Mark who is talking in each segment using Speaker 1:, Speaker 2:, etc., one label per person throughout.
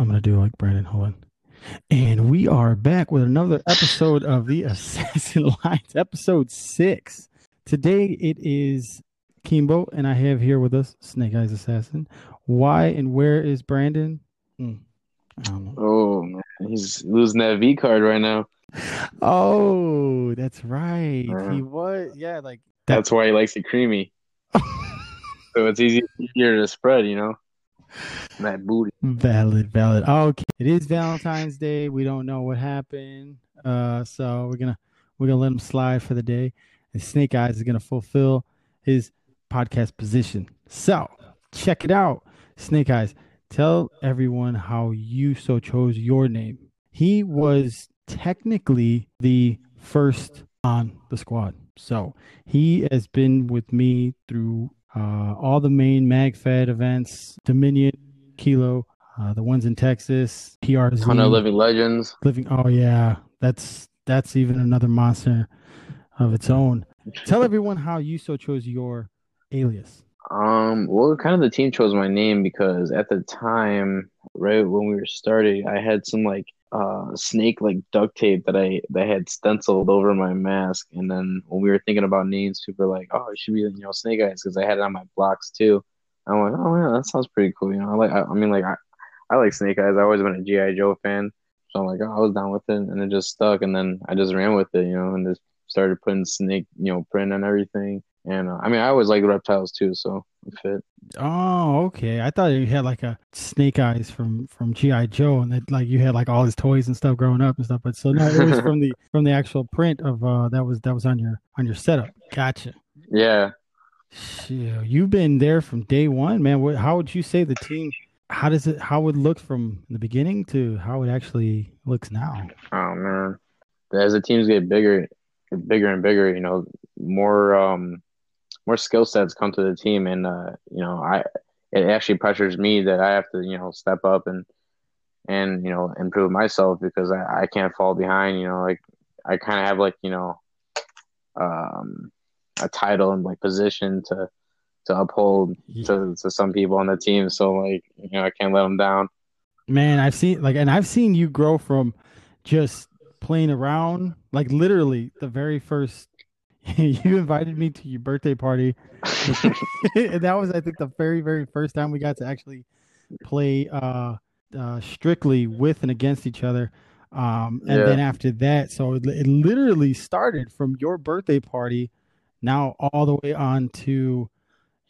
Speaker 1: I'm gonna do like Brandon. Hold on. And we are back with another episode of the Assassin Alliance, episode six. Today it is Akimbo, and I have here with us Snake Eyez Assassin. Why and where is Brandon? I don't know.
Speaker 2: Oh man, he's losing that V card right now.
Speaker 1: Oh, that's right.
Speaker 2: Uh-huh.
Speaker 1: He was, yeah, like
Speaker 2: That's why he likes it creamy. So it's easier to spread, you know. That booty.
Speaker 1: Valid, valid. Okay, it is Valentine's Day. We don't know what happened, uh, so we're gonna we're gonna let him slide for the day. And Snake Eyez is gonna fulfill his podcast position. So check it out, Snake Eyez. Tell everyone how you so chose your name. He was technically the first on the squad, so he has been with me through uh, all the main MagFed events, Dominion, Kilo, uh, the ones in Texas, PRZ,
Speaker 2: Ton of living legends.
Speaker 1: living. Oh yeah, that's that's even another monster of its own. Tell everyone how you so chose your alias.
Speaker 2: Um, well, kind of the team chose my name because at the time, right when we were starting, I had some like uh snake like duct tape that I that I had stenciled over my mask, and then when we were thinking about names, people were like, "Oh, it should be you know Snake Eyes" because I had it on my blocks too. I'm like, "Oh yeah, that sounds pretty cool." You know, I like I, I mean like I I like Snake Eyes. I've always been a GI Joe fan, so I'm like, oh, I was down with it, and it just stuck, and then I just ran with it, you know, and just started putting snake, you know, print on everything. And uh, I mean, I always like reptiles too, so it fit.
Speaker 1: Oh, okay. I thought you had like a Snake Eyes from from GI Joe, and that like you had like all his toys and stuff growing up and stuff. But so no, it was from the from the actual print of uh that was that was on your on your setup. Gotcha.
Speaker 2: Yeah.
Speaker 1: Shit, you've been there from day one, man. What, how would you say the team? How does it? How it look from the beginning to how it actually looks now?
Speaker 2: Oh man, as the teams get bigger, bigger and bigger, you know, more um, more skill sets come to the team, and uh, you know, I it actually pressures me that I have to, you know, step up and and you know improve myself because I, I can't fall behind. You know, like I kind of have like you know, um, a title and like position to to uphold to, to some people on the team. So like you know, I can't let them down.
Speaker 1: Man, I've seen like, and I've seen you grow from just playing around, like literally the very first. you invited me to your birthday party, and that was, I think, the very, very first time we got to actually play uh, uh, strictly with and against each other. Um, and
Speaker 2: Yeah.
Speaker 1: then after that, so it, it literally started from your birthday party, now all the way on to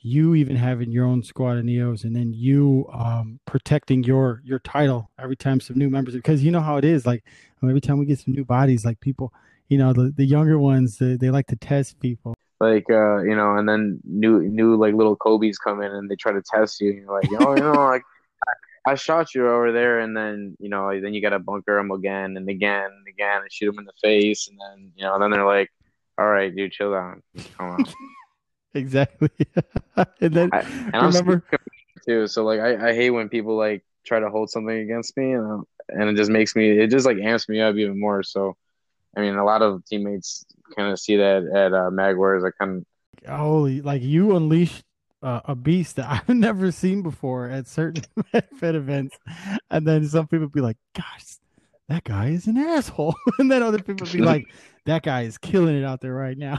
Speaker 1: you even having your own squad of neos and then you um protecting your your title every time some new members because you know how it is like every time we get some new bodies like people you know the, the younger ones they, they like to test people.
Speaker 2: Like uh you know and then new new like little kobe's come in and they try to test you and you're like oh you know like I, shot you over there and then you know then you gotta bunker them again and again and again and shoot them in the face and then you know then they're like all right dude chill down. Come on.
Speaker 1: Exactly. And then
Speaker 2: I, and
Speaker 1: remember
Speaker 2: too so like I, I hate when people like try to hold something against me and, and it just makes me it just like amps me up even more so I mean a lot of teammates kind of see that at uh, Magwars I kind of
Speaker 1: holy like you unleashed uh, a beast that I've never seen before at certain Fed events, and then some people be like, "Gosh, that guy is an asshole," and then other people be like, "That guy is killing it out there right now."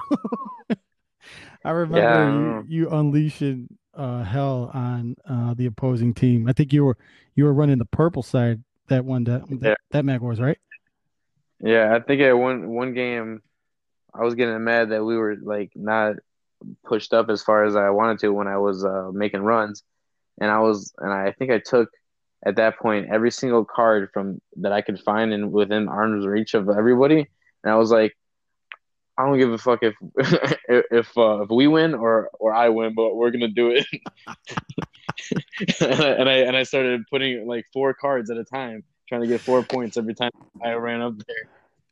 Speaker 1: I remember
Speaker 2: Yeah,
Speaker 1: you, you unleashing uh, hell on uh, the opposing team. I think you were you were running the purple side that one that
Speaker 2: Yeah.
Speaker 1: that, that Mag Wars, right?
Speaker 2: Yeah, I think at one one game, I was getting mad that we were like not pushed up as far as I wanted to when I was uh, making runs, and I was and I think I took at that point every single card from that I could find and within arm's reach of everybody, and I was like, I don't give a fuck if if uh, if we win or or I win, but we're gonna do it. and I and I started putting like four cards at a time, trying to get four points every time I ran up there.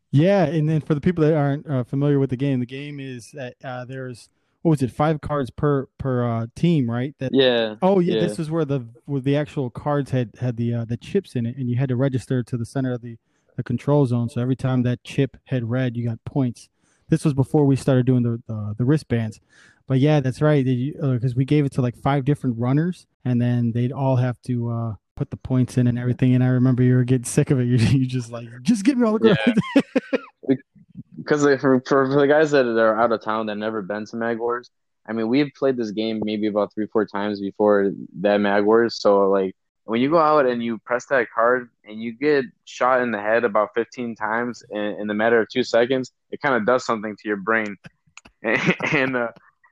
Speaker 1: Yeah, and then for the people that aren't uh, familiar with the game, the game is that uh, there's what was it, five cards per per uh, team, right? That
Speaker 2: Yeah.
Speaker 1: oh yeah,
Speaker 2: yeah.
Speaker 1: this is where the where the actual cards had had the uh, the chips in it, and you had to register to the center of the the control zone. So every time that chip had red, you got points. This was before we started doing the the, the wristbands. But yeah, that's right. Because we gave it to like five different runners, and then they'd all have to uh, put the points in and everything. And I remember you were getting sick of it. You you just like just give me all the cards.
Speaker 2: Yeah. because for, for, for the guys that are out of town that never been to Mag Wars, I mean, we've played this game maybe about three, four times before that Mag Wars. So like when you go out and you press that card and you get shot in the head about 15 times in, in the matter of two seconds, it kind of does something to your brain, and and, uh,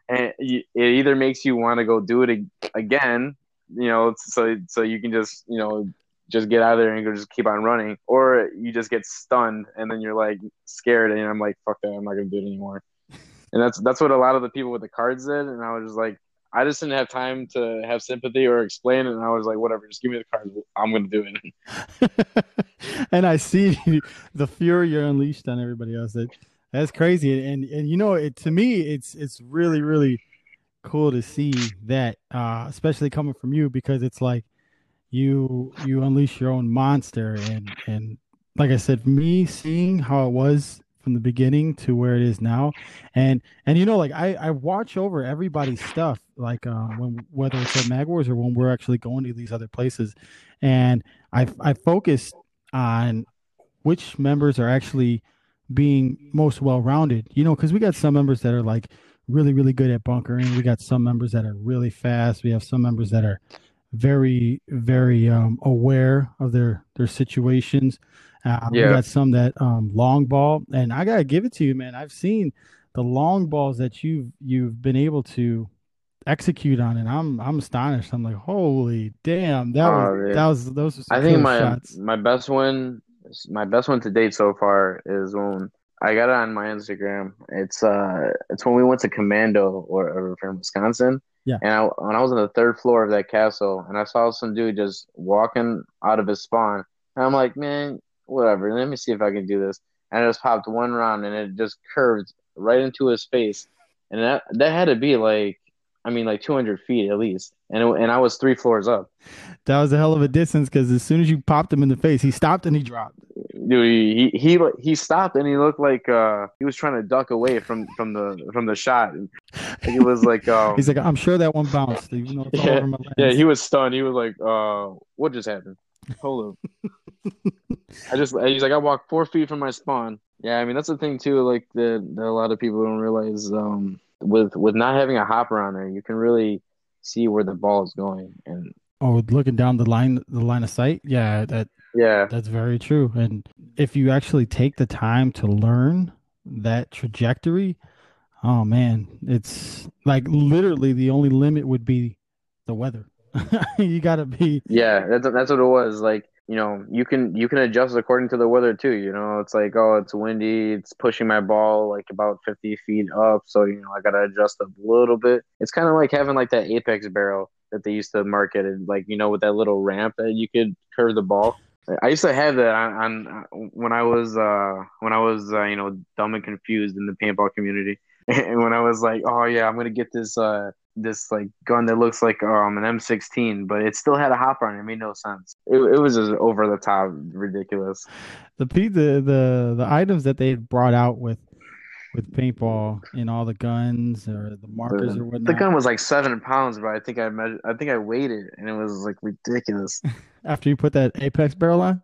Speaker 2: and it either makes you want to go do it again, you know, so so you can just you know just get out of there and go just keep on running, or you just get stunned and then you're like scared and I'm like fuck that I'm not gonna do it anymore. And that's that's what a lot of the people with the cards did, and I was just like, I just didn't have time to have sympathy or explain, it, and I was like, whatever, just give me the cards, I'm gonna do
Speaker 1: it. and I see the fury you're unleashed on everybody else. That that's crazy, and and you know, it to me, it's it's really really cool to see that, uh, especially coming from you, because it's like you you unleash your own monster and and like I said, me seeing how it was from the beginning to where it is now, and and you know, like I I watch over everybody's stuff, like uh, when whether it's at Mag Wars or when we're actually going to these other places, and I I focus on which members are actually being most well rounded. You know, because we got some members that are like really really good at bunkering. We got some members that are really fast. We have some members that are very very um, aware of their their situations. Uh, yeah. We got some that um, long ball, and I gotta give it to you, man. I've seen the long balls that you've you've been able to execute on, and I'm I'm astonished. I'm like, holy damn, that oh, was that was those.
Speaker 2: Are I think my shots. my best one, my best one to date so far is when I got it on my Instagram. It's uh, it's when we went to Commando or, or from Wisconsin.
Speaker 1: Yeah.
Speaker 2: And I, when I was on the third floor of that castle, and I saw some dude just walking out of his spawn, and I'm like, man, whatever. Let me see if I can do this. And I just popped one round, and it just curved right into his face, and that that had to be like, I mean, like 200 feet at least, and it, and I was three floors up.
Speaker 1: That was a hell of a distance because as soon as you popped him in the face, he stopped and he dropped
Speaker 2: dude, he he he stopped and he looked like uh, he was trying to duck away from from the from the shot. he was like, um,
Speaker 1: he's like, I'm sure that one bounced. Even though
Speaker 2: yeah, yeah, he was stunned. He was like, uh, what just happened? Hold up. I just he's like, I walked four feet from my spawn. Yeah, I mean that's the thing too. Like that, that a lot of people don't realize. Um, with with not having a hopper on there, you can really see where the ball is going and
Speaker 1: Oh, looking down the line, the line of sight. Yeah, that
Speaker 2: yeah,
Speaker 1: that's very true. And if you actually take the time to learn that trajectory, oh man, it's like literally the only limit would be the weather. you got to be.
Speaker 2: Yeah, that's that's what it was. Like you know, you can you can adjust according to the weather too. You know, it's like oh, it's windy, it's pushing my ball like about fifty feet up, so you know I gotta adjust a little bit. It's kind of like having like that apex barrel that they used to market and like you know with that little ramp that you could curve the ball. I used to have that on, on when I was uh, when I was uh, you know dumb and confused in the paintball community, and when I was like, oh yeah, I'm gonna get this uh, this like gun that looks like um, an M16, but it still had a hopper on it. It made no sense. It, it was just over the top, ridiculous.
Speaker 1: The the the the items that they brought out with with paintball and all the guns or the markers the, or whatnot.
Speaker 2: The gun was like seven pounds, but I think I measured. I think I weighed it, and it was like ridiculous.
Speaker 1: After you put that Apex barrel on.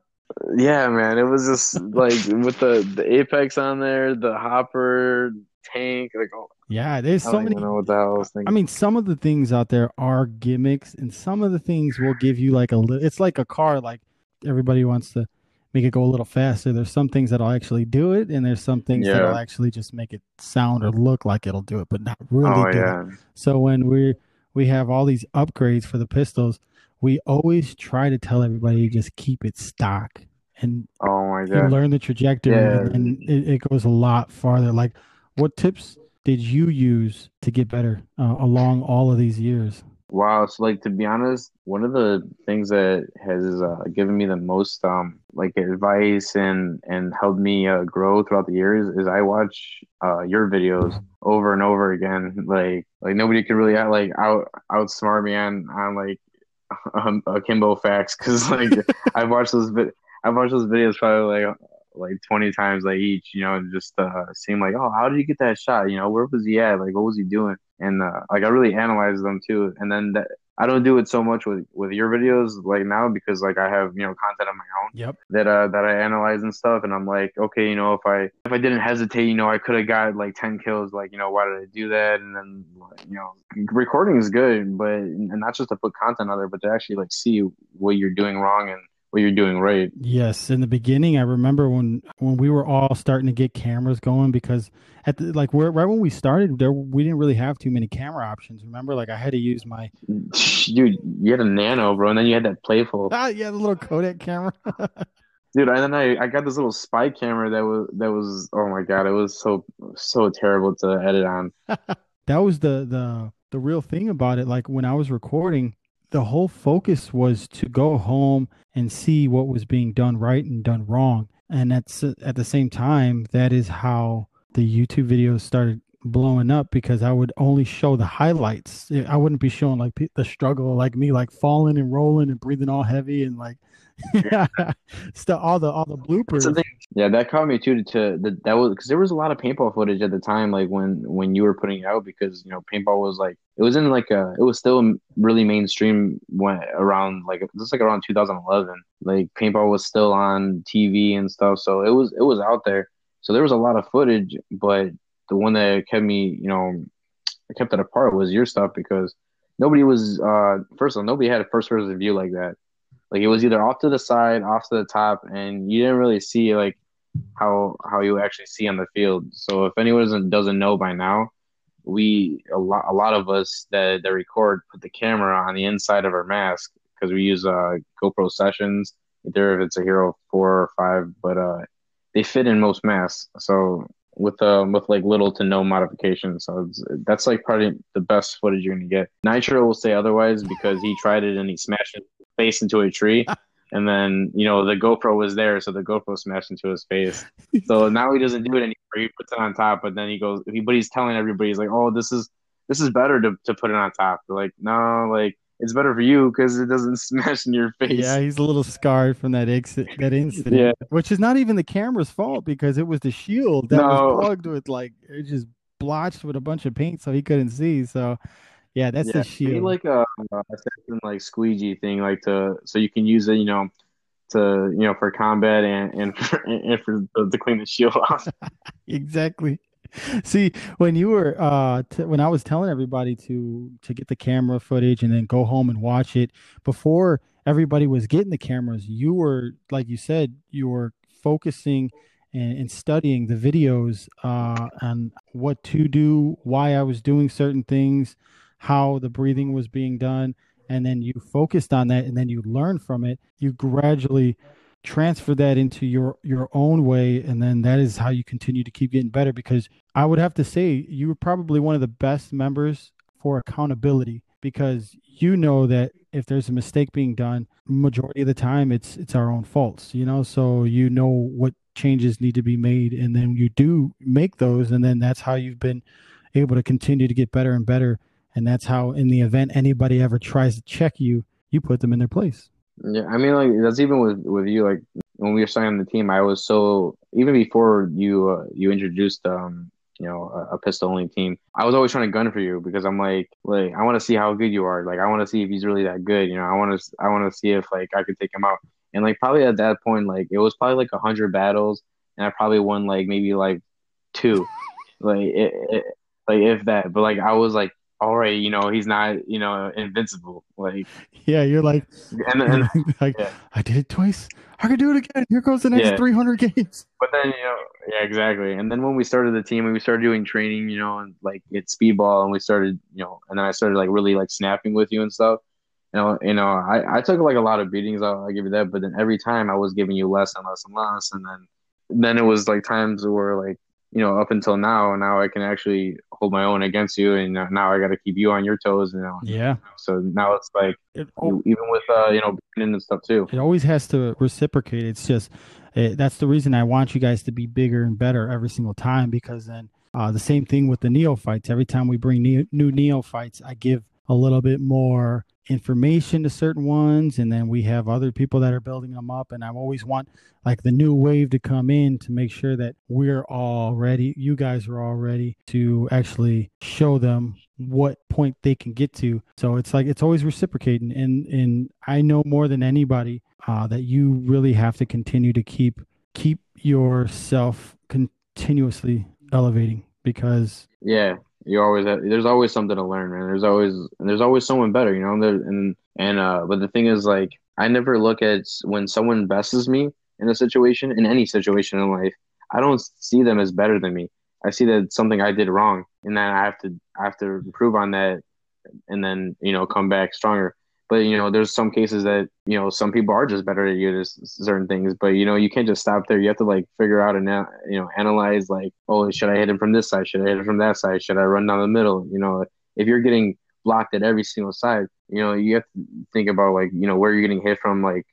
Speaker 2: Yeah, man, it was just like with the the Apex on there, the hopper tank, like oh.
Speaker 1: Yeah, there's so many.
Speaker 2: know what the hell I was thinking.
Speaker 1: I mean, some of the things out there are gimmicks, and some of the things will give you like a. It's like a car. Like everybody wants to make it go a little faster. There's some things that'll actually do it, and there's some things yeah. that'll actually just make it sound or look like it'll do it, but not really oh, do yeah. it. So when we we have all these upgrades for the pistols, we always try to tell everybody to just keep it stock and
Speaker 2: oh my god,
Speaker 1: learn the trajectory, yeah. and, and it, it, goes a lot farther. Like, what tips did you use to get better uh, along all of these years?
Speaker 2: Wow, so like to be honest, one of the things that has uh, given me the most um like advice and and helped me uh, grow throughout the years is I watch uh your videos over and over again. Like like nobody could really like out outsmart me on on like um, akimbo facts because like I've watched those vi- I've watched those videos probably like like 20 times like each you know and just uh seem like oh how did you get that shot? You know where was he at? Like what was he doing and uh, like I really analyze them too. And then that I don't do it so much with with your videos like now because like I have you know content of my own
Speaker 1: Yep.
Speaker 2: that uh that I analyze and stuff, and I'm like, okay, you know, if I if I didn't hesitate, you know, I could have got like ten kills. Like, you know, why did I do that? And then you know, recording is good, but and not just to put content out there, but to actually like see what you're doing wrong and what you're doing right.
Speaker 1: Yes, in the beginning, I remember when when we were all starting to get cameras going because at the, like we're, right when we started, there we didn't really have too many camera options. Remember, like I had to use my
Speaker 2: dude. You had a nano, bro, and then you had that PlaySport.
Speaker 1: ah yeah, the little Kodak camera.
Speaker 2: dude, and then I, I got this little spy camera that was that was oh my god, it was so so terrible to edit on.
Speaker 1: that was the the the real thing about it. Like when I was recording, the whole focus was to go home and see what was being done right and done wrong. And that's at the same time, that is how the YouTube videos started blowing up because I would only show the highlights. I wouldn't be showing like the struggle, like me, like falling and rolling and breathing all heavy and like stuff, all the all the bloopers.
Speaker 2: Yeah, that caught me too. To, to that was because there was a lot of paintball footage at the time, like when when you were putting it out, because you know paintball was like it was in like a it was still really mainstream when around like just like around 2011. Like paintball was still on TV and stuff, so it was it was out there. So there was a lot of footage, but the one that kept me, you know, kept it apart was your stuff because nobody was uh first of all nobody had a first person view like that like it was either off to the side, off to the top, and you didn't really see like how how you actually see on the field. So if anyone doesn't doesn't know by now, we a lot a lot of us that that record put the camera on the inside of our mask because we use uh GoPro sessions. Either if it's a Hero four or five, but uh they fit in most masks. So with um with like little to no modifications. So that's like probably the best footage you're gonna get. Nitro will say otherwise because he tried it and he smashed it face into a tree. and then, you know, the GoPro was there, so the GoPro smashed into his face. So now he doesn't do it anymore. He puts it on top, but then he goes, he, but he's telling everybody, he's like, oh, this is, this is better to, to put it on top. They're like, no, like, it's better for you because it doesn't smash in your face.
Speaker 1: Yeah, he's a little scarred from that exit, that incident. yeah. Which is not even the camera's fault because it was the shield that no. was plugged with like it just blotched with a bunch of paint, so he couldn't see. So yeah, that's yeah, the shield.
Speaker 2: like uh, a, a like squeegee thing, like to so you can use it, you know, to you know for combat and and for, and for to clean the shield off.
Speaker 1: exactly. See, when you were uh t- when I was telling everybody to to get the camera footage and then go home and watch it before everybody was getting the cameras, you were like you said, you were focusing and, and studying the videos uh on what to do, why I was doing certain things, how the breathing was being done and then you focused on that and then you learned from it. You gradually transfer that into your your own way and then that is how you continue to keep getting better because i would have to say you were probably one of the best members for accountability because you know that if there's a mistake being done majority of the time it's it's our own faults you know? So you know what changes need to be made and then you do make those and then that's how you've been able to continue to get better and better and that's how in the event anybody ever tries to check you you put them in their place
Speaker 2: yeah i mean like that's even with with you like when we were signing the team i was so even before you uh, you introduced um you know a, a pistol only team i was always trying to gun for you because i'm like like i want to see how good you are. Like i want to see if he's really that good you know? I want to i want to see if like i could take him out. And like probably at that point like it was probably like a hundred battles and i probably won like maybe like two. Like it, it, like if that but like i was like all right, you know, he's not, you know, invincible. Like,
Speaker 1: yeah, you're like, and, and like, yeah. I did it twice. I could do it again. Here goes the next yeah. 300 games.
Speaker 2: But then, you know, yeah, exactly. And then when we started the team, and we started doing training, you know, and like it's speedball, and we started, you know, and then I started like really like snapping with you and stuff. You know, you know, I, I took like a lot of beatings. I'll, I'll give you that. But then every time I was giving you less and less and less, and then then it was like times where like you know, up until now, now I can actually hold my own against you, and now I got to keep you on your toes. You know.
Speaker 1: Yeah.
Speaker 2: So now it's like it, even with uh, you know, and stuff too.
Speaker 1: It always has to reciprocate. It's just it, that's the reason I want you guys to be bigger and better every single time because then uh, the same thing with the neophytes. Every time we bring new, new neophytes, I give a little bit more information to certain ones and then we have other people that are building them up and i always want like the new wave to come in to make sure that we're all ready you guys are all ready to actually show them what point they can get to. So it's like it's always reciprocating. And and I know more than anybody uh, that you really have to continue to keep keep yourself continuously elevating because
Speaker 2: yeah, you always have, there's always something to learn, man. There's always and there's always someone better, you know. There, and and uh, but the thing is, like, I never look at when someone besses me in a situation in any situation in life. I don't see them as better than me. I see that something I did wrong, and then I have to I have to improve on that, and then you know come back stronger. But you know, there's some cases that you know some people are just better at you certain things. But you know, you can't just stop there. You have to like figure out and uh, you know analyze like, oh, should I hit him from this side? Should I hit him from that side? Should I run down the middle? You know, if you're getting blocked at every single side, you know, you have to think about like you know where you're getting hit from. Like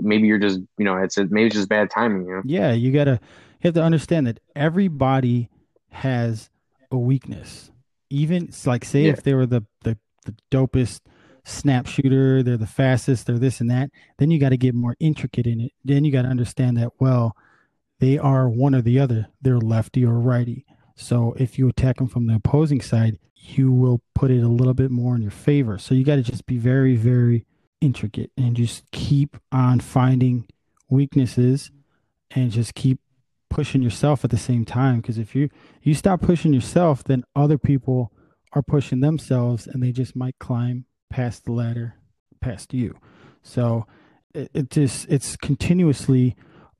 Speaker 2: maybe you're just you know it's maybe it's just bad timing. You know?
Speaker 1: Yeah, you gotta you have to understand that everybody has a weakness. Even like say yeah. if they were the, the the dopest snap shooter, they're the fastest, they're this and that, then you got to get more intricate in it. Then you got to understand that well, they are one or the other. They're lefty or righty. So if you attack them from the opposing side, you will put it a little bit more in your favor. So you got to just be very, very intricate and just keep on finding weaknesses and just keep pushing yourself at the same time because if you you stop pushing yourself then other people are pushing themselves and they just might climb past the ladder past you so it, it just it's continuously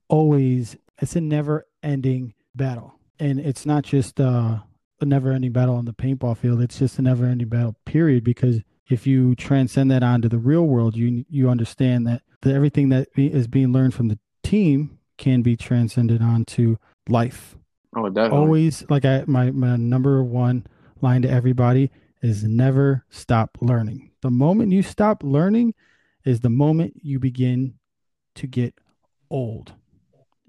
Speaker 1: always it's a never ending battle and it's not just uh, a never ending battle on the paintball field it's just a never ending battle period because if you transcend that onto the real world you you understand that, that everything that is being learned from the team can be transcended onto life.
Speaker 2: Oh, definitely.
Speaker 1: Always like I my my number one line to everybody is never stop learning. The moment you stop learning is the moment you begin to get old.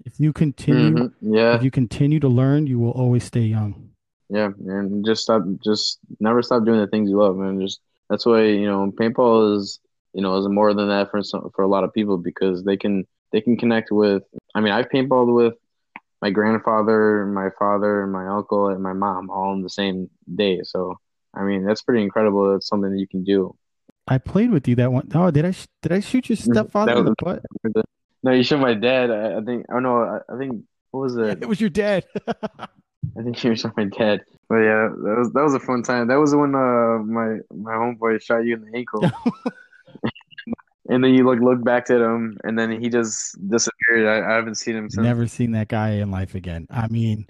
Speaker 1: If you continue mm-hmm. yeah. if you continue to learn, you will always stay young.
Speaker 2: Yeah, and just stop just never stop doing the things you love, man. Just that's why, you know, paintball is you know, is more than that for some, for a lot of people because they can they can connect with. I mean, I've paintballed with my grandfather, my father, my uncle, and my mom all in the same day. So, I mean, that's pretty incredible. That's something that you can do.
Speaker 1: I played with you that one. Oh, did I did I shoot your stepfather in the butt?
Speaker 2: No, you shot my dad. I, I think. Oh no, I, I, think what was it?
Speaker 1: It was your dad.
Speaker 2: I think you shot my dad. But yeah, that was that was a fun time. That was when uh my my homeboy shot you in the ankle. And then you look look back at him, and then he just disappeared. I, I haven't seen him since.
Speaker 1: Never seen that guy in life again. I mean,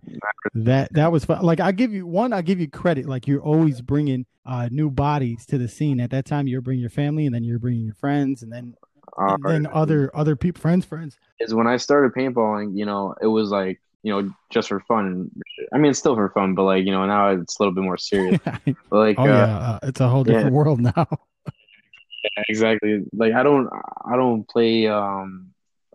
Speaker 1: that that was fun. Like I give you one, I give you credit. Like you're always bringing uh, new bodies to the scene. At that time, you're bringing your family, and then you're bringing your friends, and then uh, and then other other people, friends, friends.
Speaker 2: Is when I started paintballing, you know, it was like you know just for fun. I mean, it's still for fun, but like you know now it's a little bit more serious. like,
Speaker 1: oh uh, yeah, uh, it's a whole different yeah. world now.
Speaker 2: Exactly. Like I don't I don't play um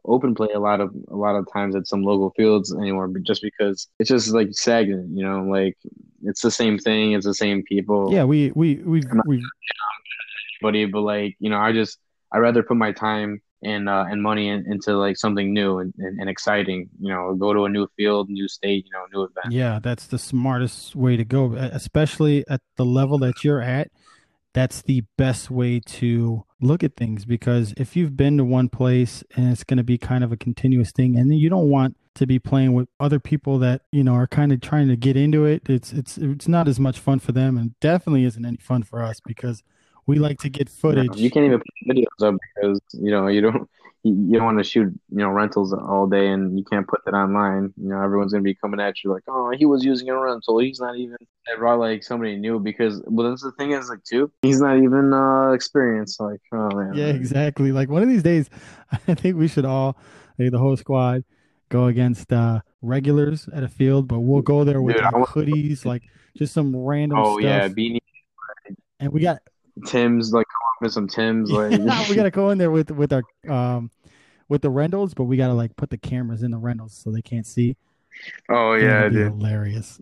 Speaker 2: open play a lot of a lot of times at some local fields anymore but just because it's just like sagging, you know, like it's the same thing, it's the same people.
Speaker 1: Yeah, we we we we
Speaker 2: buddy, but like, you know, I just I rather put my time and uh, and money in, into like something new and, and, and, exciting. You know, go to a new field, new state, you know, new event.
Speaker 1: Yeah, that's the smartest way to go, especially at the level that you're at that's the best way to look at things because if you've been to one place and it's going to be kind of a continuous thing and you don't want to be playing with other people that you know are kind of trying to get into it it's it's it's not as much fun for them and definitely isn't any fun for us because we like to get footage.
Speaker 2: you can't even put videos up because you know you don't you don't want to shoot you know rentals all day and you can't put that online. You know everyone's gonna be coming at you like oh he was using a rental. He's not even brought like somebody new because well that's the thing is like too he's not even uh experienced like oh man.
Speaker 1: Yeah exactly. Like one of these days I think we should all like, the whole squad go against uh regulars at a field but we'll go there with Dude, like, hoodies like just some random oh stuff. yeah beanie. And we got
Speaker 2: Tim's like with some Tim's like
Speaker 1: we gotta go in there with with our um with the rentals, but we gotta like put the cameras in the rentals so they can't see.
Speaker 2: Oh yeah, dude.
Speaker 1: hilarious.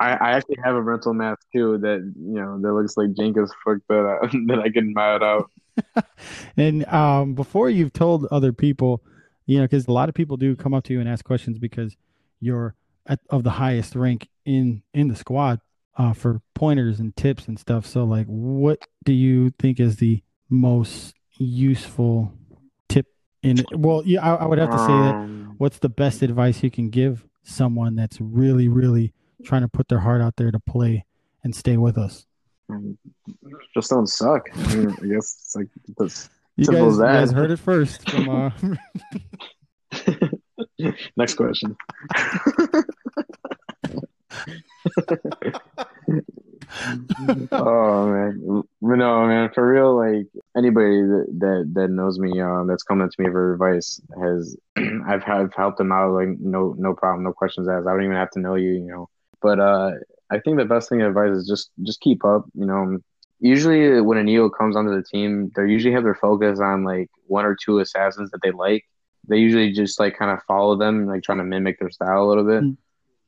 Speaker 2: I, I actually have a rental mask too that you know that looks like Jenkins fuck that I, that I can mount out.
Speaker 1: and um, before you've told other people, you know, because a lot of people do come up to you and ask questions because you're at, of the highest rank in in the squad uh, for pointers and tips and stuff. So, like, what do you think is the most useful tip in? Well, yeah, I, I would have to say that.
Speaker 2: Um,
Speaker 1: What's the best advice you can give someone that's really, really trying to put their heart out there to play and stay with us?
Speaker 2: just don't suck. I, mean, I guess it's like this.
Speaker 1: You guys,
Speaker 2: as
Speaker 1: you
Speaker 2: that.
Speaker 1: guys heard it first from uh,
Speaker 2: Next question. oh man, no man, for real. Like anybody that that, that knows me, um, that's coming to me for advice has, I've I've helped them out. Like no no problem, no questions asked. I don't even have to know you, you know. But uh, I think the best thing advice is just just keep up. You know, usually when a Neo comes onto the team, they usually have their focus on like one or two assassins that they like. They usually just like kind of follow them, like trying to mimic their style a little bit.
Speaker 1: Mm.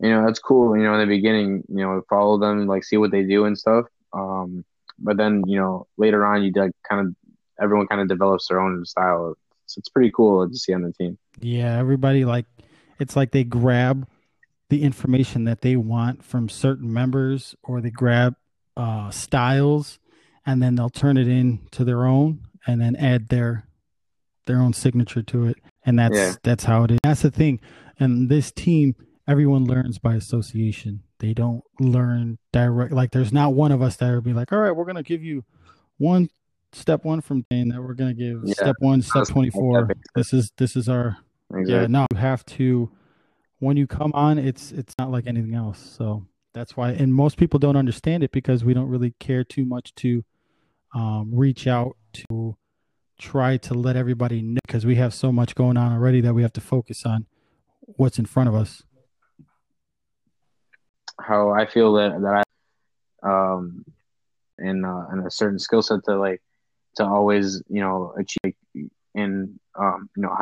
Speaker 2: You know, that's cool. You know, in the beginning, you know, follow them, like see what they do and stuff. Um, but then you know, later on, you like kind of everyone kind of develops their own style. So it's pretty cool to see on the team.
Speaker 1: yeah, everybody like it's like they grab the information that they want from certain members, or they grab uh, styles, and then they'll turn it in to their own, and then add their their own signature to it, and that's
Speaker 2: Yeah.
Speaker 1: that's how it is. That's the thing, and this team, everyone learns by association. They don't learn direct. Like, there's not one of us that would be like, all right, we're gonna give you one step one from Dane that we're gonna give
Speaker 2: Yeah.
Speaker 1: step one, step twenty four. This is this is our yeah, no, you have to when you come on, it's it's not like anything else. So that's why and most people don't understand it because we don't really care too much to um, reach out to try to let everybody know because we have so much going on already that we have to focus on what's in front of us.
Speaker 2: How I feel that that I um in uh, in a certain skill set to like to always you know achieve in um you know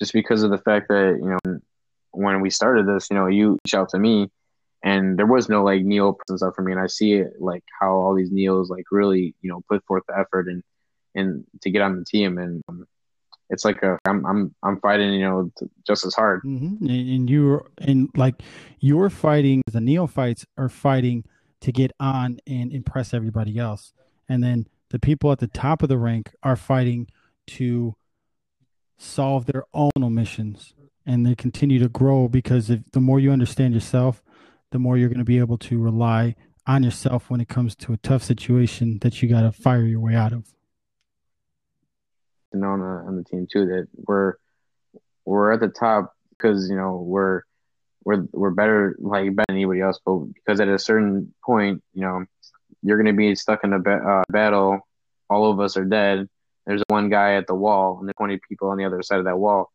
Speaker 2: just because of the fact that you know when we started this you know you reached out to me and there was no like neo and stuff for me. And I see it like how all these neos like really you know put forth the effort and and to get on the team. And um, it's like a I'm I'm I'm fighting you know just as hard.
Speaker 1: Hmm And, you're and like you're fighting the neophytes are fighting to get on and impress everybody else, and then the people at the top of the rank are fighting to solve their own missions, and they continue to grow because if the more you understand yourself, the more you're going to be able to rely on yourself when it comes to a tough situation that you got to fire your way out of.
Speaker 2: To know on the, on the team too that we're we're at the top because you know we're we're we're better like better than anybody else, but because at a certain point, you know, you're gonna be stuck in a uh, battle. All of us are dead. There's one guy at the wall, and there's 20 people on the other side of that wall,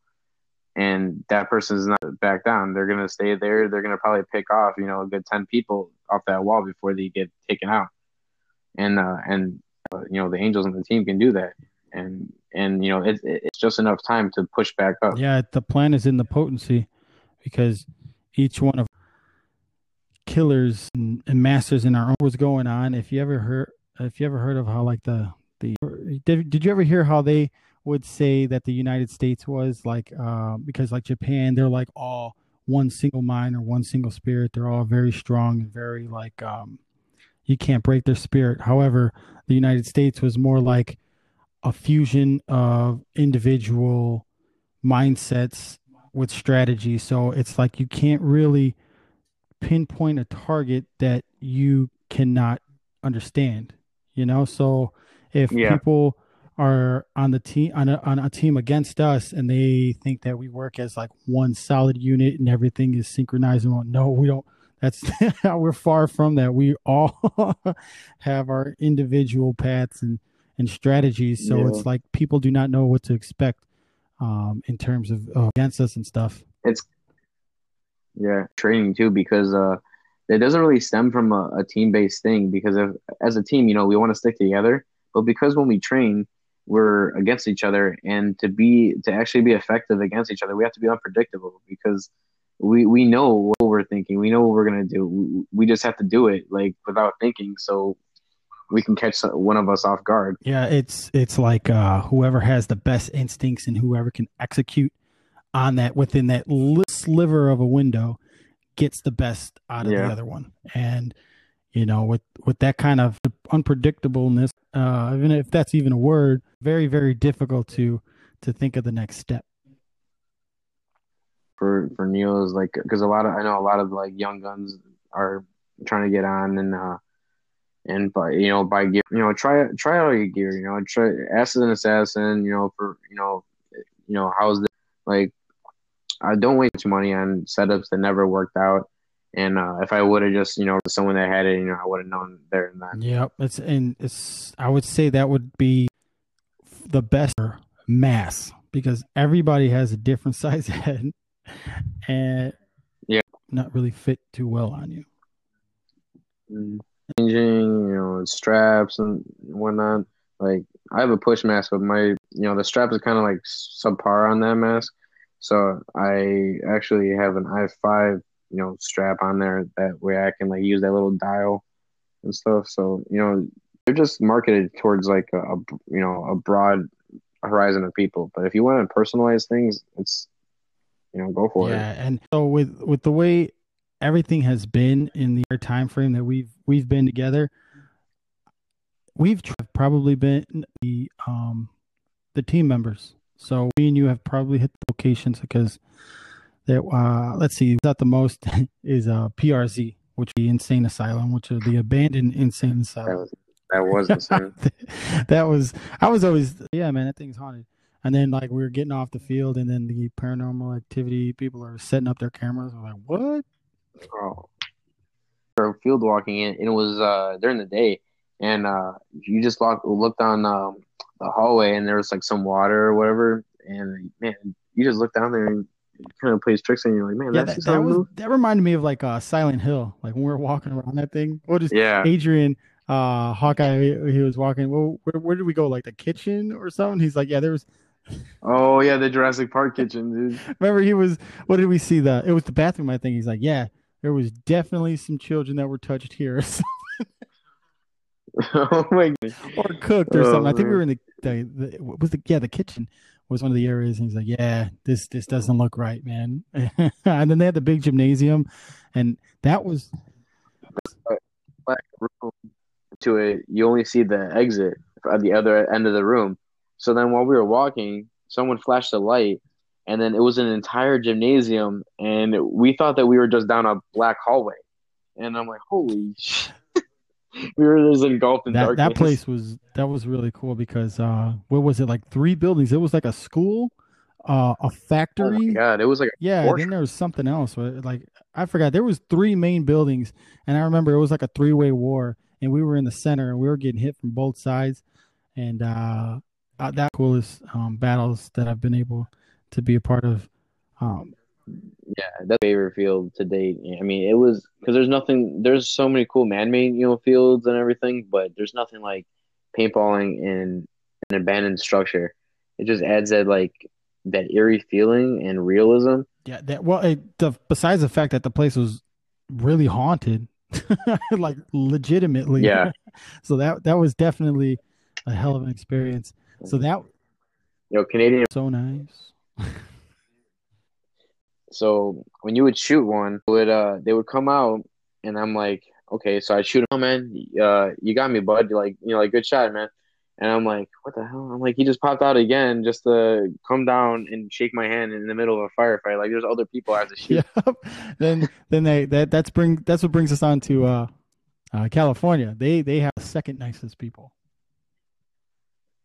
Speaker 2: and that person's not back down. They're gonna stay there. They're gonna probably pick off, you know, a good 10 people off that wall before they get taken out. And uh, and uh, you know, the Angels on the team can do that and and you know it, it- it's just enough time to push back up.
Speaker 1: Yeah, the plan is in the potency because each one of killers and, and masters in our own was going on. If you ever heard, if you ever heard of how like the the did, did you ever hear how they would say that the United States was like uh, because like Japan they're like all one single mind or one single spirit. They're all very strong and very like um, you can't break their spirit. However, the United States was more like a fusion of individual mindsets with strategy. So it's like you can't really pinpoint a target that you cannot understand. You know, so if
Speaker 2: Yeah.
Speaker 1: people are on the team on a, on a team against us and they think that we work as like one solid unit and everything is synchronized and well, no we don't that's we're far from that we all have our individual paths and and strategies so
Speaker 2: Yeah.
Speaker 1: it's like people do not know what to expect um in terms of uh, against us and stuff It's
Speaker 2: Yeah, training too because uh, it doesn't really stem from a, a team based thing because if, as a team, you know, we want to stick together, but because when we train, we're against each other, and to be to actually be effective against each other, we have to be unpredictable because we we know what we're thinking, we know what we're gonna do, we, we just have to do it like without thinking, so we can catch one of us off guard.
Speaker 1: Yeah, it's it's like uh, whoever has the best instincts and whoever can execute on that within that little sliver of a window gets the best out of
Speaker 2: Yeah.
Speaker 1: the other one. And you know, with with that kind of unpredictableness, uh, even if that's even a word, very very difficult to to think of the next step.
Speaker 2: For for Neil is like because a lot of I know a lot of like young guns are trying to get on and uh and by you know by gear you know try try out your gear you know try ask an assassin you know for you know you know how's this like I don't waste money on setups that never worked out and uh, if I would have just, you know, someone that had it, you know, I would have known there and then.
Speaker 1: Yep, it's and it's. I would say that would be the best mass because everybody has a different size head, and
Speaker 2: yeah,
Speaker 1: not really fit too well on you.
Speaker 2: Mm. Changing, you know, straps and whatnot. Like I have a push mask, but my, you know, the strap is kind of like subpar on that mask. So I actually have an i five you know strap on there that way I can like use that little dial and stuff. So you know they're just marketed towards like a, a you know a broad horizon of people. But if you want to personalize things, it's you know go for
Speaker 1: yeah, it. Yeah, and so with with the way everything has been in the time frame that we've we've been together, we've probably been the um the team members. So me and you have probably hit the locations because that uh, let's see, not the most is uh, PRZ, which is the insane asylum, which is the abandoned insane asylum.
Speaker 2: That was, that was
Speaker 1: that was I was always yeah, man, that thing's haunted. And then like we were getting off the field, and then the paranormal activity people are setting up their cameras. I'm like, what?
Speaker 2: Oh, we field walking and it was uh, during the day, and uh, you just look, looked on um, the hallway, and there was like some water or whatever, and man, you just look down there and kind of plays tricks on you. Like, man, yeah,
Speaker 1: that, that, was, that reminded me of like uh, Silent Hill. Like when we were walking around that thing. What is
Speaker 2: yeah.
Speaker 1: Adrian uh Hawkeye he was walking. Well, where, where did we go? Like the kitchen or something? He's like, yeah, there was.
Speaker 2: Oh yeah, the Jurassic Park kitchen, dude.
Speaker 1: Remember he was. What did we see? The it was the bathroom. I think he's like, yeah, there was definitely some children that were touched here.
Speaker 2: oh my god.
Speaker 1: Or cooked or oh, something. Man. I think we were in the, the, the was the yeah the kitchen was one of the areas, and he's like, "Yeah, this this doesn't look right, man." and then they had the big gymnasium, and that was
Speaker 2: black room to it. You only see the exit at the other end of the room. So then, while we were walking, someone flashed a light, and then it was an entire gymnasium, and we thought that we were just down a black hallway. And I'm like, "Holy!" shit we were just engulfed in
Speaker 1: that,
Speaker 2: darkness.
Speaker 1: That place was that was really cool because uh, what was it like three buildings? It was like a school, uh, a factory. Oh
Speaker 2: my god, it was like
Speaker 1: yeah. Then there was something else. Like I forgot. There was three main buildings, and I remember it was like a three way war, and we were in the center, and we were getting hit from both sides, and uh, uh that coolest um, battles that I've been able to be a part of. Um,
Speaker 2: yeah, that's favorite field to date. I mean, it was because there's nothing. There's so many cool man-made, you know, fields and everything, but there's nothing like paintballing in an abandoned structure. It just adds that like that eerie feeling and realism.
Speaker 1: Yeah, that well, it, the, besides the fact that the place was really haunted, like legitimately.
Speaker 2: Yeah.
Speaker 1: so that that was definitely a hell of an experience. So that,
Speaker 2: you know, Canadian
Speaker 1: so nice.
Speaker 2: So when you would shoot one, would uh they would come out, and I'm like, okay, so I shoot him, oh, man, uh, you got me, bud. You're like, you know, like good shot, man. And I'm like, what the hell? I'm like, he just popped out again just to come down and shake my hand in the middle of a firefight. Like, there's other people I have to shoot.
Speaker 1: Yep. then, then they that that's bring that's what brings us on to uh, uh, California. They they have the second nicest people.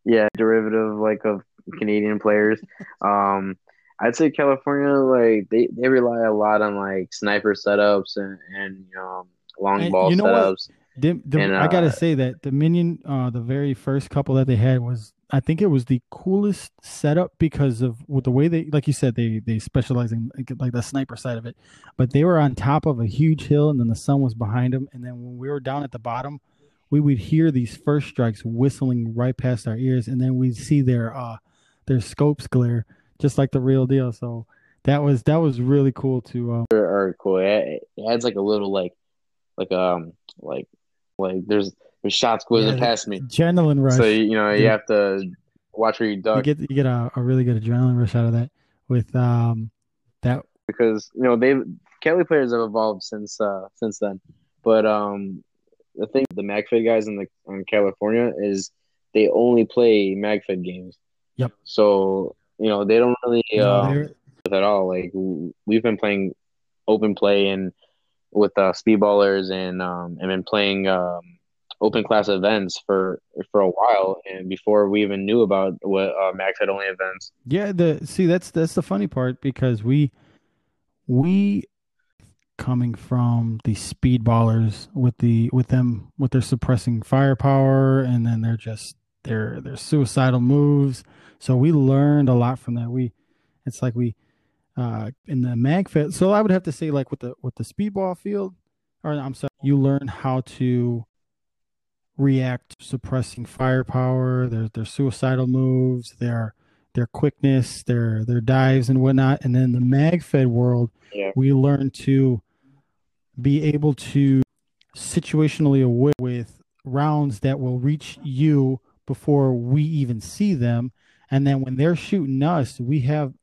Speaker 2: Yeah, derivative like of Canadian players. Um, I'd say California, like they, they rely a lot on like sniper setups and and um, long and ball you know setups.
Speaker 1: The, the, and, uh, I gotta say that Dominion, uh, the very first couple that they had was, I think it was the coolest setup because of with the way they, like you said, they they specialize in like the sniper side of it, but they were on top of a huge hill and then the sun was behind them, and then when we were down at the bottom, we would hear these first strikes whistling right past our ears, and then we'd see their uh their scopes glare just like the real deal. So that was that was really cool to. Um,
Speaker 2: are cool. It, adds like a little like like um like like there's there's shots going yeah, past me.
Speaker 1: Adrenaline rush.
Speaker 2: So you know you have to watch where you duck.
Speaker 1: You get you get a, a really good adrenaline rush out of that with um that
Speaker 2: because you know they Cali players have evolved since uh since then, but um the thing the MagFed guys in the in California is they only play MagFed games.
Speaker 1: Yep.
Speaker 2: So you know they don't really
Speaker 1: No, they're-
Speaker 2: at all. Like we've been playing open play and with uh, speedballers and um and been playing um open class events for for a while and before we even knew about what uh, MagFed only events.
Speaker 1: Yeah, the see that's that's the funny part because we we coming from the speedballers with the with them with their suppressing firepower and then they're just their their suicidal moves. So we learned a lot from that. We it's like we uh in the magfed so I would have to say like with the with the speedball field or I'm sorry, you learn how to react to suppressing firepower, their their suicidal moves, their their quickness, their their dives and whatnot. And then the MagFed world,
Speaker 2: Yeah.
Speaker 1: we learn to be able to situationally aware with rounds that will reach you before we even see them. And then when they're shooting us, we have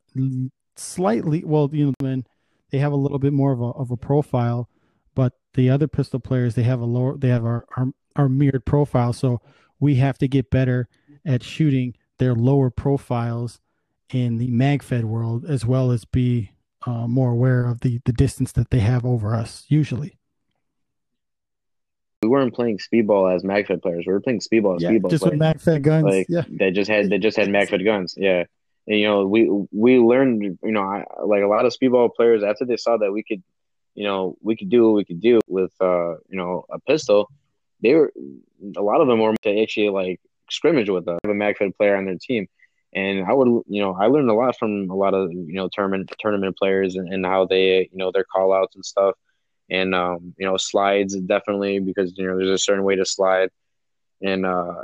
Speaker 1: slightly well, you know, when they have a little bit more of a of a profile, but the other pistol players they have a lower they have our our, our mirrored profile. So we have to get better at shooting their lower profiles in the magfed world as well as be uh, more aware of the the distance that they have over us usually
Speaker 2: We weren't playing speedball as MagFed players. We were playing speedball as
Speaker 1: yeah
Speaker 2: speedball
Speaker 1: just
Speaker 2: players.
Speaker 1: with magfed guns
Speaker 2: like
Speaker 1: yeah
Speaker 2: they just had they just had MagFed guns. Yeah. And, you know, we we learned, you know, I, like a lot of speedball players after they saw that we could, you know, we could do what we could do with, uh, you know, a pistol. They were a lot of them were to actually like scrimmage with a, a MagFed player on their team, and I would, you know, I learned a lot from a lot of you know tournament tournament players and, and how they, you know, their call outs and stuff, and um, you know, slides definitely because you know there's a certain way to slide, and uh,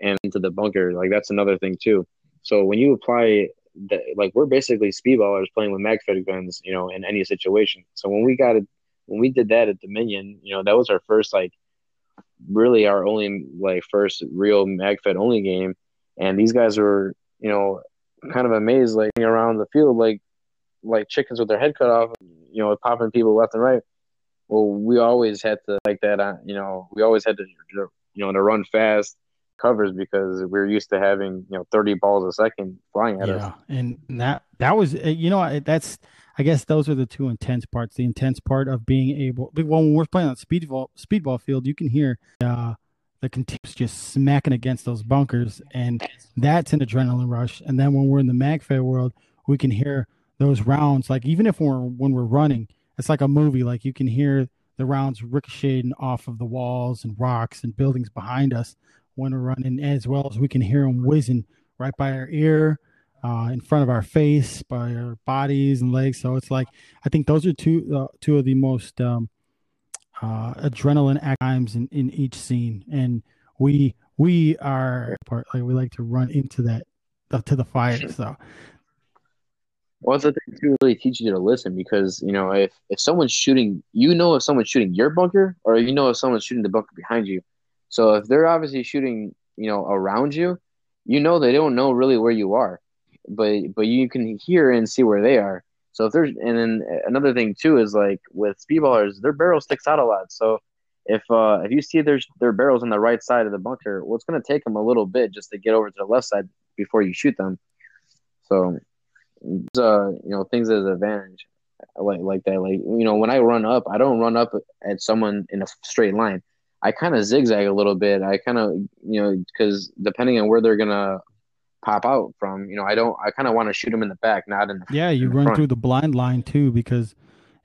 Speaker 2: and into the bunker, like that's another thing too. So when you apply that, like we're basically speedballers playing with magfed guns, you know, in any situation. So when we got it, when we did that at Dominion, you know, that was our first like really our only like first real magfed only game, and these guys were, you know, kind of amazed like around the field like like chickens with their head cut off, you know, popping people left and right. Well, we always had to like that, uh, you know, we always had to, you know, to run fast covers because we were used to having you know 30 balls a second flying at us.
Speaker 1: yeah and that that was uh, you know that's i guess those are the two intense parts. The intense part of being able well, when we're playing on speedball speedball field you can hear uh the continues just smacking against those bunkers and that's an adrenaline rush. And then when we're in the magfed world we can hear those rounds like even if we're when we're running it's like a movie like you can hear the rounds ricocheting off of the walls and rocks and buildings behind us when we're running as well as we can hear them whizzing right by our ear uh, in front of our face by our bodies and legs. So it's like i think those are two uh, two of the most um, uh, adrenaline times in, in each scene. And we we are part like we like to run into that to the fire so.
Speaker 2: Well, the thing too really teaches you to listen because you know if if someone's shooting, you know if someone's shooting your bunker or you know if someone's shooting the bunker behind you. So if they're obviously shooting, you know, around you, you know they don't know really where you are, but but you can hear and see where they are. So if there's and then another thing too is like with speedballers, their barrel sticks out a lot. So if uh if you see their their barrels on the right side of the bunker, well, it's gonna take them a little bit just to get over to the left side before you shoot them. So uh, you know, things as an advantage like like that. Like you know, when I run up, I don't run up at someone in a straight line. I kind of zigzag a little bit. I kind of you know because depending on where they're gonna pop out from, you know, I don't. I kind of want to shoot them in the back, not in the
Speaker 1: Yeah, you run
Speaker 2: front.
Speaker 1: through the blind line too because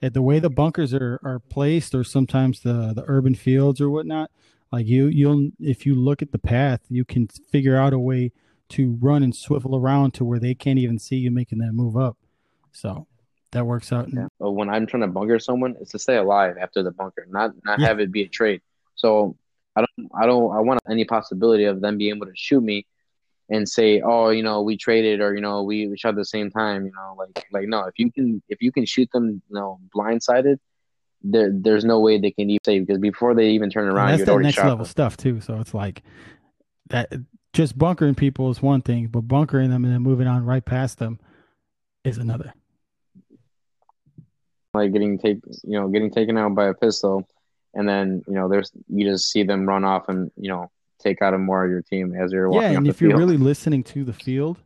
Speaker 1: at the way the bunkers are, are placed or sometimes the, the urban fields or whatnot, like you you'll if you look at the path, you can figure out a way to run and swivel around to where they can't even see you making that move up. So that works out.
Speaker 2: Yeah. When I'm trying to bunker someone, it's to stay alive after the bunker, not not
Speaker 1: Yeah.
Speaker 2: have it be a trade. So I don't I don't I want any possibility of them being able to shoot me and say, oh, you know, we traded or you know we, we shot at the same time. You know, like like no, if you can if you can shoot them, you know, blindsided, there there's no way they can even say because before they even turn
Speaker 1: And
Speaker 2: around,
Speaker 1: that's
Speaker 2: you'd
Speaker 1: that next level
Speaker 2: them.
Speaker 1: stuff too. So it's like that just bunkering people is one thing, but bunkering them and then moving on right past them is another.
Speaker 2: Like getting take you know getting taken out by a pistol. and then you know there's you just see them run off and you know take out a more of your team as you're
Speaker 1: Yeah, and if
Speaker 2: the
Speaker 1: you're really listening to the field,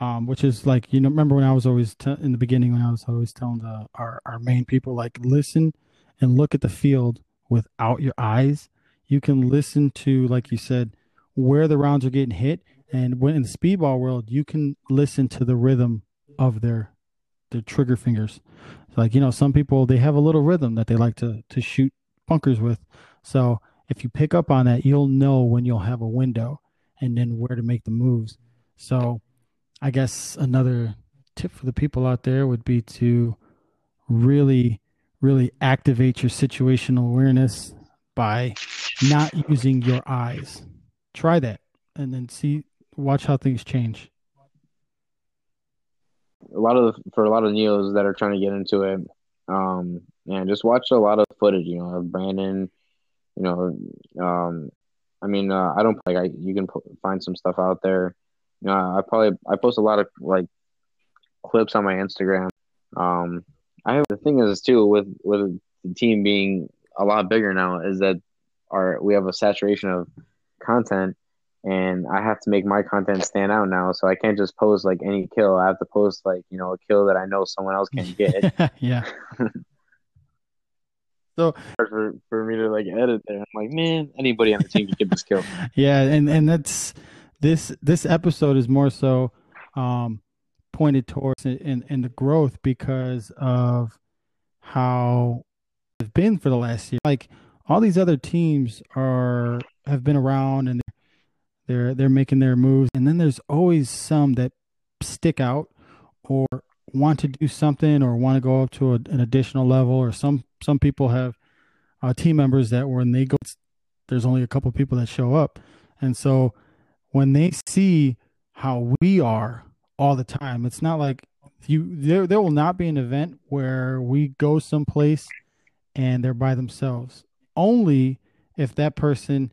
Speaker 1: um, which is like you know, remember when I was always t- in the beginning when I was always telling the our our main people like listen and look at the field without your eyes. You can listen to like you said where the rounds are getting hit, and when in the speedball world, you can listen to the rhythm of their their trigger fingers. Like you know, some people they have a little rhythm that they like to to shoot bunkers with. So if you pick up on that, you'll know when you'll have a window and then where to make the moves. So I guess another tip for the people out there would be to really, really activate your situational awareness by not using your eyes. Try that and then see, watch how things change.
Speaker 2: a lot of the, for a lot of neos that are trying to get into it, um, and just watch a lot of footage. You know, of Brandon. You know, um, I mean, uh, I don't like I. You can p- find some stuff out there. You know, I probably I post a lot of like clips on my Instagram. Um, I have the thing is too with with the team being a lot bigger now is that our we have a saturation of content and I have to make my content stand out now. So I can't just post like any kill. I have to post like you know a kill that I know someone else can get.
Speaker 1: yeah.
Speaker 2: So hard for for me to like edit there. I'm like, man, anybody on the team can get this kill.
Speaker 1: Yeah, and and that's this this episode is more so um pointed towards in in, in the growth because of how it's been for the last year. Like all these other teams are have been around and they're they're, they're making their moves, and then there's always some that stick out or want to do something or want to go up to a, an additional level or some some people have uh, team members that when they go there's only a couple people that show up. And so when they see how we are all the time it's not like you there there will not be an event where we go someplace and they're by themselves. Only if that person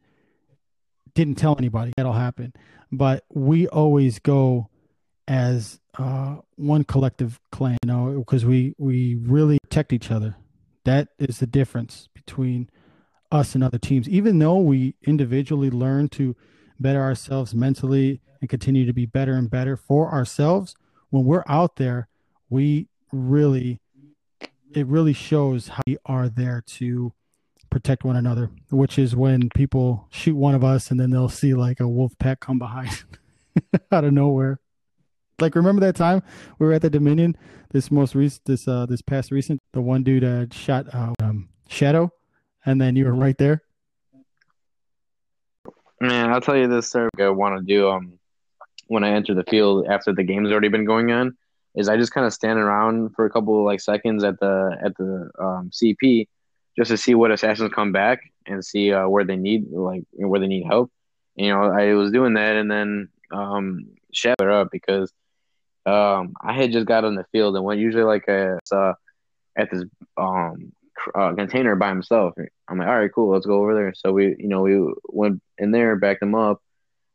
Speaker 1: didn't tell anybody that'll happen. But we always go as uh, one collective clan, you know, because we we really protect each other. That is the difference between us and other teams. Even though we individually learn to better ourselves mentally and continue to be better and better for ourselves, when we're out there, we really it really shows how we are there to protect one another, which is when people shoot one of us and then they'll see like a wolf pack come behind out of nowhere. Like remember that time we were at the Dominion this most recent this uh this past recent the one dude uh shot uh, um Shadow and then you were right there.
Speaker 2: Man, I'll tell you this, sir. I want to do um when I enter the field after the game's already been going on is I just kind of stand around for a couple of like seconds at the at the um, CP just to see what assassins come back and see uh, where they need like where they need help. You know, I was doing that and then um shut up because um I had just got on the field and went usually like a uh, at this um uh, container by himself. I'm like, all right, cool, let's go over there. So we, you know, we went in there, backed them up,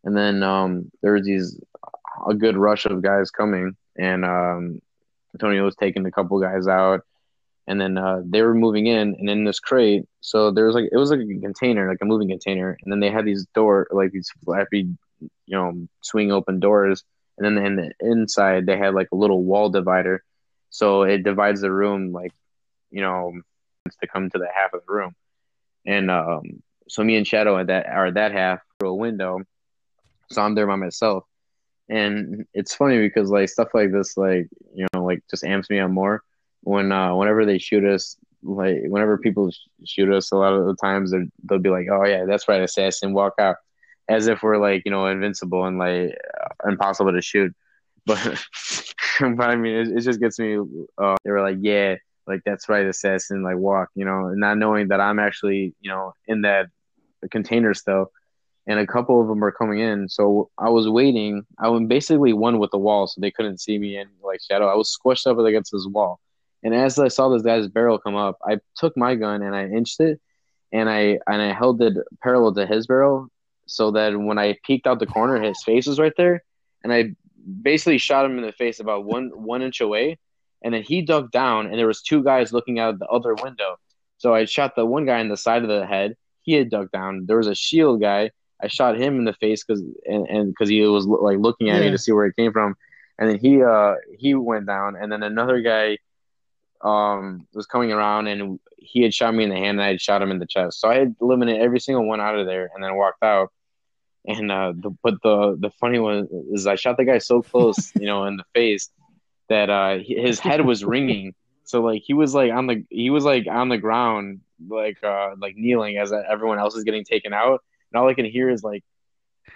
Speaker 2: and then um, there was these a good rush of guys coming, and um, Antonio was taking a couple guys out, and then uh, they were moving in, and in this crate, so there was like it was like a container, like a moving container, and then they had these door like these flappy, you know, swing open doors, and then in the inside they had like a little wall divider, so it divides the room like, you know to come to the half of the room. And um, so me and Shadow at that are that half through a window. So I'm there by myself. And it's funny because like stuff like this, like, you know, like just amps me up more when uh whenever they shoot us, like whenever people sh- shoot us a lot of the times they'll be like, Oh yeah, that's right, assassin, walk out as if we're like, you know, invincible and like uh, impossible to shoot. But but I mean it, it just gets me uh they were like, Yeah, like that's right assassin like walk you know and not knowing that i'm actually you know in that container still. And a couple of them are coming in. So i was waiting. I was basically one with the wall so they couldn't see me in like shadow. I was squished up against this wall. And as i saw this guy's barrel come up i took my gun and i inched it and i and i held it parallel to his barrel so that when i peeked out the corner his face was right there and i basically shot him in the face about one one inch away and then he dug down and there was two guys looking out the other window So I shot the one guy in the side of the head. He had ducked down. There was a shield guy. I shot him in the face because and and because he was like looking at
Speaker 1: Yeah.
Speaker 2: me to see where it came from, and then he uh he went down, and then another guy um was coming around and he had shot me in the hand and I had shot him in the chest. So I had eliminated every single one out of there and then walked out. And uh the but the the funny one is I shot the guy so close, you know, in the face that uh his head was ringing. So like he was like on the he was like on the ground like uh like kneeling as everyone else is getting taken out. And all I can hear is like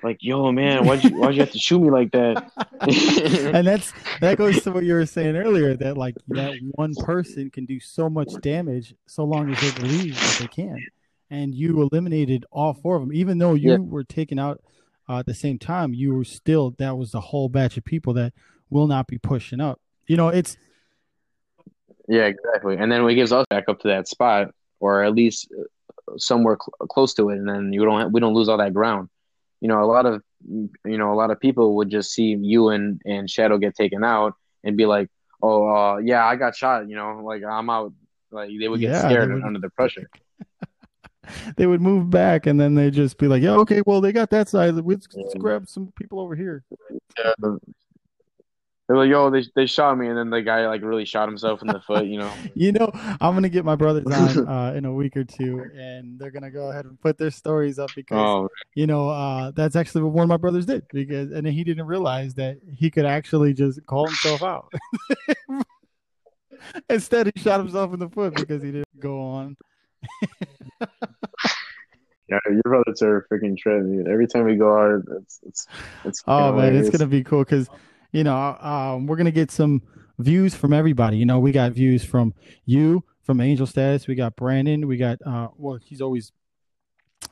Speaker 2: like yo man, why'd you why'd you have to shoot me like that?
Speaker 1: and that's that goes to what you were saying earlier that like that one person can do so much damage so long as they believe that they can and you eliminated all four of them even though you
Speaker 2: Yeah.
Speaker 1: were taken out uh, at the same time you were still that was the whole batch of people that will not be pushing up you know it's
Speaker 2: Yeah, exactly. And then it gives us back up to that spot, or at least uh, somewhere cl- close to it, and then you don't have, we don't lose all that ground. You know, a lot of you know a lot of people would just see you and and Shadow get taken out and be like, oh uh, yeah, I got shot. You know, like I'm out. Like they would get
Speaker 1: Yeah,
Speaker 2: scared
Speaker 1: would-
Speaker 2: under the pressure.
Speaker 1: they would move back and then they'd just be like yeah okay well they got that side let's, let's grab some people over here
Speaker 2: They're like, yo, they they shot me, and then the guy like really shot himself in the foot. You know.
Speaker 1: You know, I'm gonna get my brothers on uh, in a week or two, and they're gonna go ahead and put their stories up because
Speaker 2: Oh,
Speaker 1: you know uh, that's actually what one of my brothers did because, and he didn't realize that he could actually just call himself out. Instead, he shot himself in the foot because he didn't go on.
Speaker 2: yeah, your brothers are a freaking trip. Dude. Every time we go out, it's it's it's.
Speaker 1: Oh man, it's gonna be cool because you know um, we're gonna get some views from everybody. You know, we got views from you, from Angel Status. We got Brandon. We got uh, well, he's always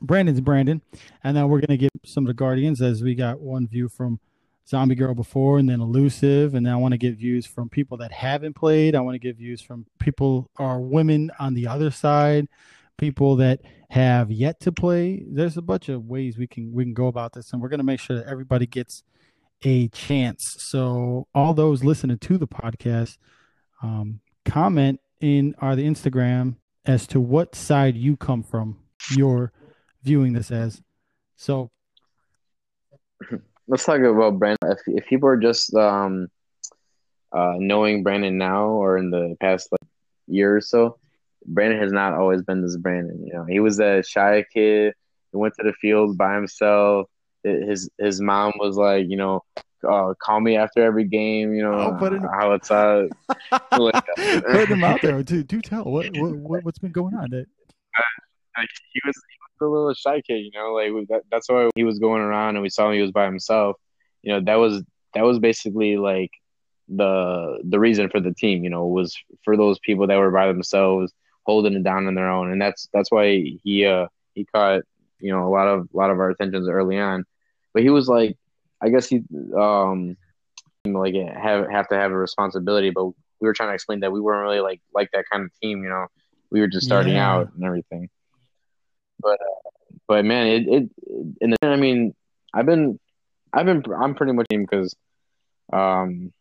Speaker 1: Brandon's Brandon, and then we're gonna get some of the Guardians as we got one view from Zombie Girl before, and then Elusive, and I want to get views from people that haven't played. I want to get views from people or women on the other side, people that have yet to play. There's a bunch of ways we can we can go about this, and we're gonna make sure that everybody gets a chance. So all those listening to the podcast, um, comment in our the Instagram as to what side you come from. You're viewing this as. So
Speaker 2: Let's talk about Brandon. If if people are just um uh knowing Brandon now or in the past like year or so, Brandon has not always been this Brandon. You know, he was a shy kid. He went to the field by himself. His his mom was like, you know, uh, call me after every game. You know
Speaker 1: Oh, but
Speaker 2: how it's uh like,
Speaker 1: put them out there. Do, do tell what, what what what's been going on. That
Speaker 2: like, he was he was a little shy kid, you know. Like that, that's why he was going around, and we saw him. He was by himself. You know, that was that was basically like the the reason for the team. You know, was for those people that were by themselves, holding it down on their own, and that's that's why he uh he caught you know a lot of a lot of our attentions early on. But he was like, I guess he um like have have to have a responsibility, but we were trying to explain that we weren't really like like that kind of team. You know, we were just starting
Speaker 1: Yeah.
Speaker 2: out and everything. But uh, but man, it it in the I mean, I've been I've been I'm pretty much team because um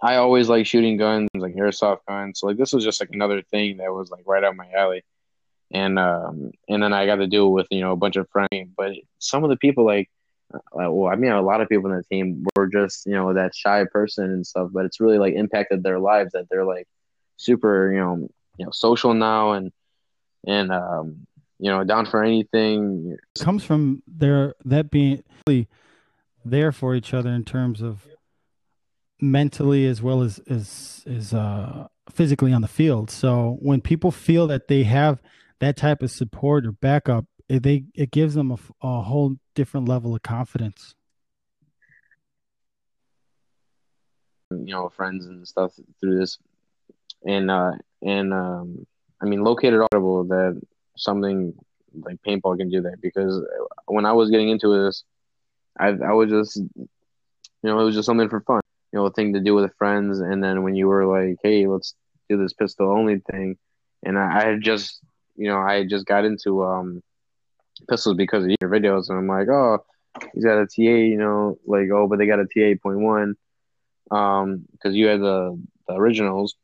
Speaker 2: I always like shooting guns like airsoft guns. So like this was just like another thing that was like right out my alley. And um and then I got to do it with you know a bunch of friends. But some of the people like uh, well, I mean, a lot of people in the team were just, you know, that shy person and stuff, but it's really like impacted their lives that they're like super, you know, you know, social now and and um, you know, down for anything.
Speaker 1: comes from their that being really there for each other in terms of mentally as well as as as uh physically on the field. So when people feel that they have that type of support or backup, it, they it gives them a, a whole different level of confidence.
Speaker 2: you know, friends and stuff through this, and uh, and um, I mean, located audible that something like paintball can do that because when I was getting into this, I I was just, you know, it was just something for fun, you know, a thing to do with friends, and then when you were like, hey, let's do this pistol only thing, and I, I had just, you know, I just got into um pistols because of your videos, and I'm like, oh, he's got a TA, you know, like oh, but they got a TA one, um because you had the, the originals.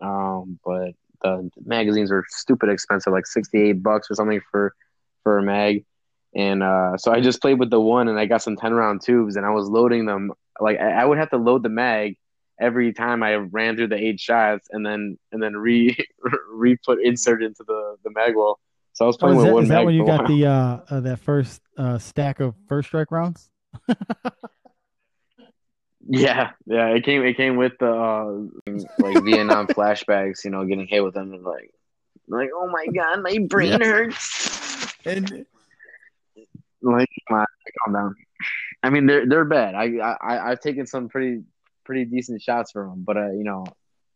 Speaker 2: Um but the magazines were stupid expensive, like sixty eight bucks or something for for a mag. And uh, so I just played with the one, and I got some ten round tubes, and I was loading them. Like I, would have to load the mag every time I ran through the eight shots, and then and then re re put insert into the the mag well. So I was playing
Speaker 1: oh,
Speaker 2: with
Speaker 1: that,
Speaker 2: one.
Speaker 1: Is that when you got the uh, uh, that first uh, stack of first strike rounds?
Speaker 2: yeah, yeah. It came it came with the uh, like Vietnam flashbacks. You know, getting hit with them and like like oh my god, my brain yeah. hurts.
Speaker 1: And
Speaker 2: like, calm down. I mean, they're they're bad. I I I've taken some pretty pretty decent shots from them, but uh, you know,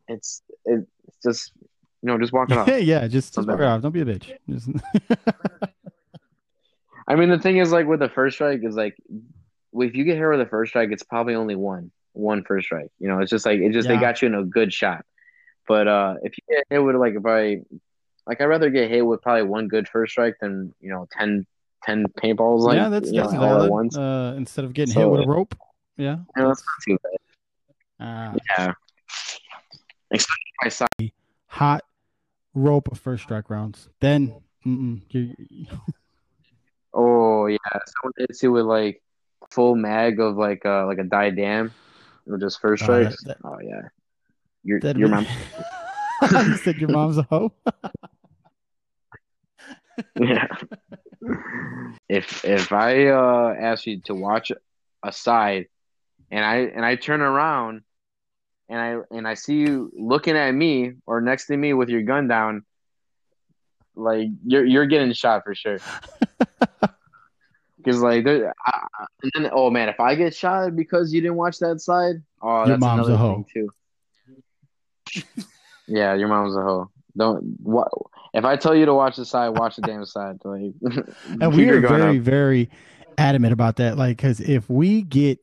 Speaker 2: it's it's just you know just walking it off.
Speaker 1: yeah, just just walk off. Don't be a bitch. Just...
Speaker 2: I mean, the thing is, like with the first strike, is like if you get hit with a first strike, it's probably only one one first strike. You know, it's just like it just yeah. they got you in a good shot. But uh if you get hit with like if I like I'd rather get hit with probably one good first strike than you know 10, 10 paintballs like
Speaker 1: yeah that's, that's
Speaker 2: know,
Speaker 1: valid. Once. Uh, instead of getting so, hit with a rope. Yeah,
Speaker 2: yeah that's not too bad. Uh, yeah, especially my side.
Speaker 1: Hot rope of first strike rounds. Then,
Speaker 2: oh yeah, someone hits you with like full mag of like uh like a Dye DAM or just first strikes. Uh, that, oh yeah, your your mom.
Speaker 1: you said your mom's a hoe.
Speaker 2: yeah. If if I uh ask you to watch a side, and I and I turn around, and I and I see you looking at me or next to me with your gun down, like you're you're getting shot for sure. Because like, there, I, and then oh man, if I get shot because you didn't watch that side, oh,
Speaker 1: your
Speaker 2: that's
Speaker 1: mom's
Speaker 2: another
Speaker 1: a hoe
Speaker 2: too. yeah, your mom's a hoe. Don't what if I tell you to watch the side, watch the damn side. Like,
Speaker 1: and we are very, up. very adamant about that. Like, because if we get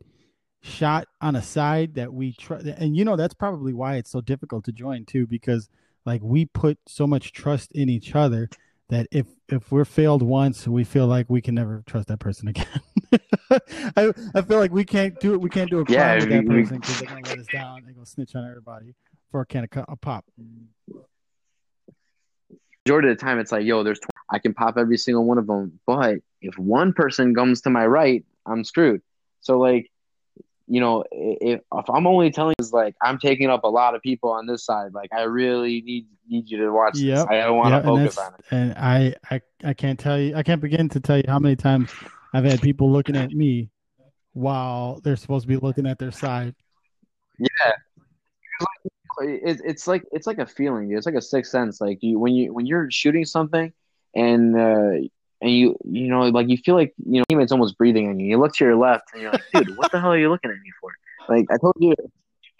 Speaker 1: shot on a side that we try, and you know that's probably why it's so difficult to join too, because like we put so much trust in each other that if if we're failed once, we feel like we can never trust that person again. I I feel like we can't do it. We can't do a crime yeah, with that person because they're gonna let us down. They're gonna snitch on everybody for a can of a pop.
Speaker 2: Majority of the time, it's like, yo, there's 20. I can pop every single one of them, but if one person comes to my right, I'm screwed. So like, you know, if, if I'm only telling is like I'm taking up a lot of people on this side, like I really need need you to watch yep. this. I don't want to yep, focus on it.
Speaker 1: And I, I I can't tell you, I can't begin to tell you how many times I've had people looking at me while they're supposed to be looking at their side.
Speaker 2: Yeah, it, it's like it's like a feeling. It's like a sixth sense. Like you when you when you're shooting something, and uh, and you you know like you feel like you know teammates almost breathing on you. You look to your left, and you're like, dude, what the hell are you looking at me for? Like I told you.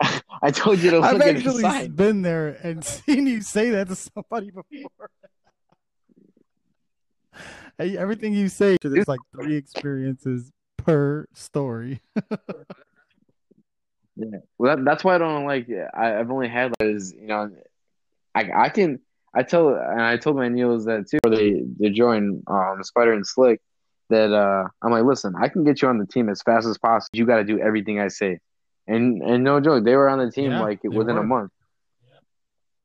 Speaker 2: I told you to
Speaker 1: I've actually been there and seen you say that to somebody before. hey, everything you say, there's like three experiences per story.
Speaker 2: Yeah, well, that, that's why I don't like. I, have only had like, is you know, I I can I tell and I told my Neils that too. They they join um Spider and Slick that uh I'm like, listen, I can get you on the team as fast as possible. You got to do everything I say, and and no joke, they were on the team yeah, like within were. a month.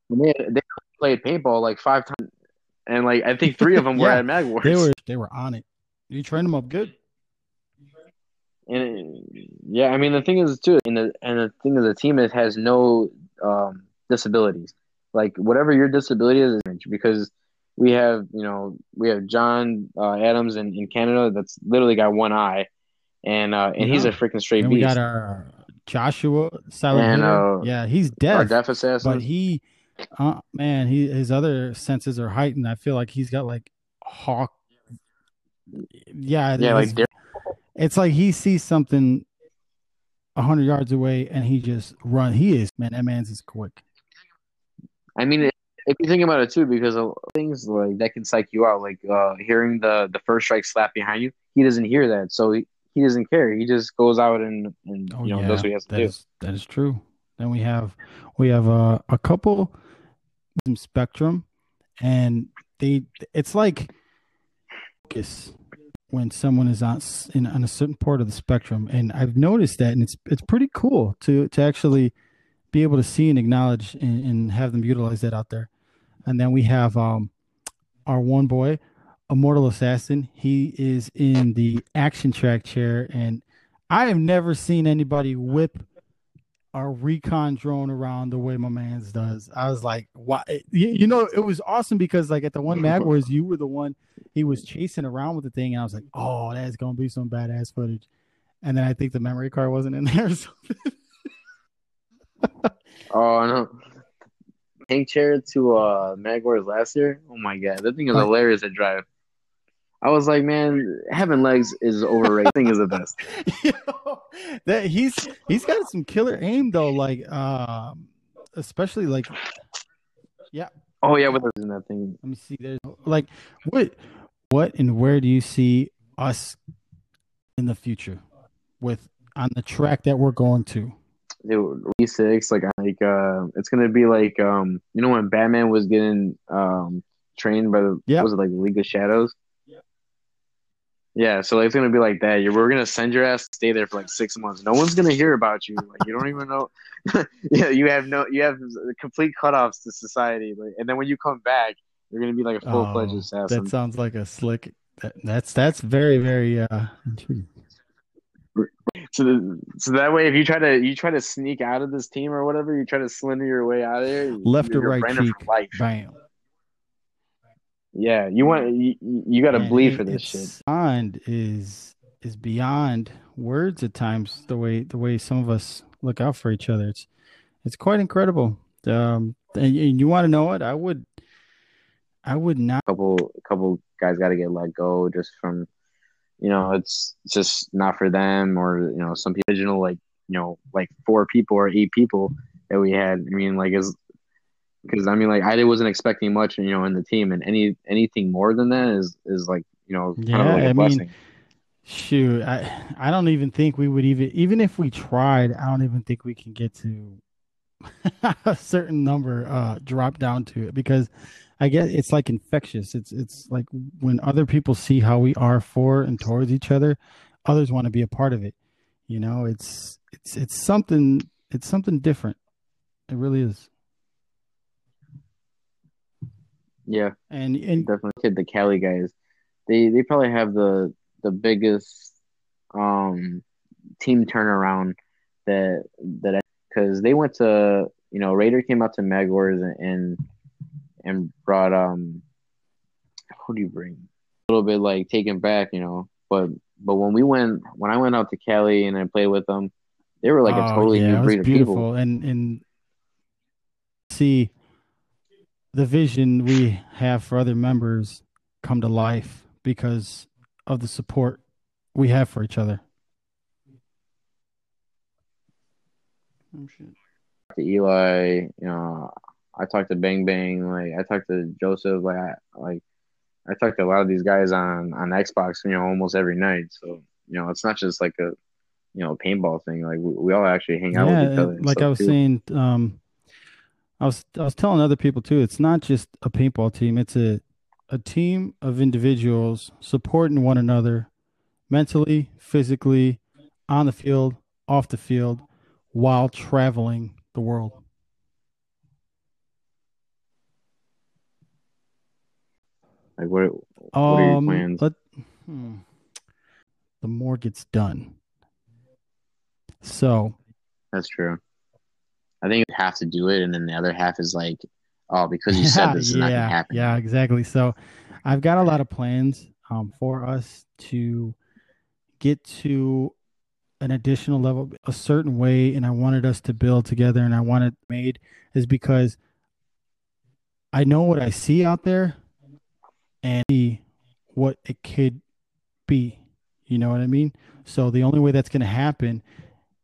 Speaker 2: Yeah. They they played paintball like five times, and like I think three of them yeah, were at Mag Wars.
Speaker 1: They were they were on it. You trained them up good.
Speaker 2: And yeah, I mean the thing is too, and the and the thing is the team is, has no um, disabilities. Like whatever your disability is, because we have you know we have John uh, Adams in, in Canada that's literally got one eye, and uh, and yeah. he's a freaking straight
Speaker 1: and
Speaker 2: beast.
Speaker 1: We got our Joshua Silent uh, yeah, he's deaf,
Speaker 2: deaf assassin.
Speaker 1: but he, uh, man, he his other senses are heightened. I feel like he's got like hawk. Yeah,
Speaker 2: yeah, like
Speaker 1: it's like he sees something hundred yards away and he just run. He is man. That man's is quick.
Speaker 2: I mean, if you think about it too, because of things like that can psych you out, like uh, hearing the the first strike slap behind you, he doesn't hear that, so he, he doesn't care. He just goes out and and oh, you know yeah, does what he has to
Speaker 1: that
Speaker 2: do.
Speaker 1: Is, that is true. Then we have we have uh, a couple spectrum, and they it's like focus when someone is on in on a certain part of the spectrum, and I've noticed that, and it's it's pretty cool to to actually be able to see and acknowledge and, and have them utilize that out there. and then we have um our one boy, Immortal Assassin. He is in the action track chair, and I have never seen anybody whip our recon drone around the way my man's does. I was like, why? You, know, it was awesome because like at the one Mag Wars, you were the one he was chasing around with the thing, and I was like, oh, that's gonna be some badass footage. And then I think the memory card wasn't in there.
Speaker 2: Oh no. Tank chair to uh Mag Wars last year. Oh my god, that thing is hilarious to drive. I was like, man, having legs is overrated. thing is the best.
Speaker 1: that he's he's got some killer aim though, like um, especially like, yeah.
Speaker 2: Oh yeah, with in that thing.
Speaker 1: Let me see. There's like what what and where do you see us in the future with on the track that we're going to?
Speaker 2: E six like like uh, it's gonna be like um, you know when Batman was getting um trained by the yeah was it like League of Shadows? Yeah, Yeah, so like, it's gonna be like that. You're, we're gonna send your ass to stay there for like six months. No one's gonna hear about you. Like you don't even know. yeah, you have no, you have complete cutoffs to society. Like, and then when you come back, you're gonna be like a full fledged oh, assassin.
Speaker 1: That sounds like a slick. That, that's that's very very uh.
Speaker 2: So, the, so that way, if you try to you try to sneak out of this team or whatever, you try to slender your way out of there.
Speaker 1: Left or right cheek, bam.
Speaker 2: Yeah, you want you, you got to bleed for this shit.
Speaker 1: Beyond is is beyond words at times. The way the way some of us look out for each other, it's it's quite incredible. Um, and, and you want to know what I would, I would not.
Speaker 2: A couple a couple guys got to get let go just from, you know, it's just not for them or you know some people original like you know like four people or eight people that we had. I mean, like as because I mean, like I wasn't expecting much, you know, in the team, and any anything more than that is is like you know, kind yeah, of like a I blessing. Mean,
Speaker 1: shoot, I I don't even think we would even even if we tried, I don't even think we can get to a certain number uh drop down to it because I guess it's like infectious. It's it's like when other people see how we are for and towards each other, others want to be a part of it. You know, it's it's it's something it's something different. It really is.
Speaker 2: Yeah,
Speaker 1: and and
Speaker 2: definitely the Cali guys. They they probably have the the biggest um team turnaround that that because they went to you know Raider came out to Mag Wars and and brought um who do you bring? A little bit like taken back you know but but when we went when I went out to Cali and I played with them they were like oh, a totally yeah, new breed of people.
Speaker 1: and and see the vision we have for other members come to life because of the support we have for each other.
Speaker 2: Oh, to Eli, you know, I talked to Bang Bang, like I talked to Joseph, like I like I talked to a lot of these guys on on Xbox, you know, almost every night. So you know, it's not just like a you know paintball thing. Like we, we all actually hang out yeah, with each other.
Speaker 1: Like I was too. saying, um, I was I was telling other people too. It's not just a paintball team. It's a a team of individuals supporting one another mentally, physically, on the field, off the field, while traveling the world.
Speaker 2: Like what? What um, are your um, plans? Let, hmm,
Speaker 1: the more gets done. So.
Speaker 2: That's true. I think you have to do it, and then the other half is like, oh, because you said this is yeah, not gonna happen.
Speaker 1: Yeah, exactly. So, I've got a lot of plans um, for us to get to an additional level a certain way, and I wanted us to build together, and I wanted made is because I know what I see out there, and see what it could be. You know what I mean? So the only way that's going to happen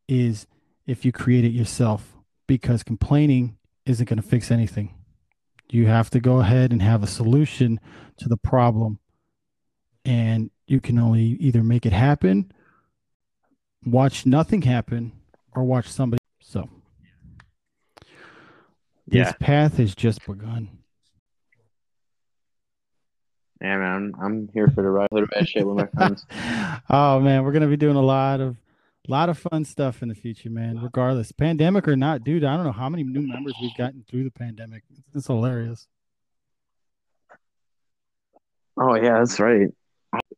Speaker 1: is if you create it yourself because complaining isn't going to fix anything. You have to go ahead and have a solution to the problem. And you can only either make it happen, watch nothing happen, or watch somebody. So, this path has just begun.
Speaker 2: Yeah, man, I'm, I'm here for the ride, the bad shit with my friends.
Speaker 1: oh man, we're gonna be doing a lot of a lot of fun stuff in the future, man. Regardless, pandemic or not, dude. I don't know how many new members we've gotten through the pandemic. It's hilarious.
Speaker 2: Oh yeah, that's right.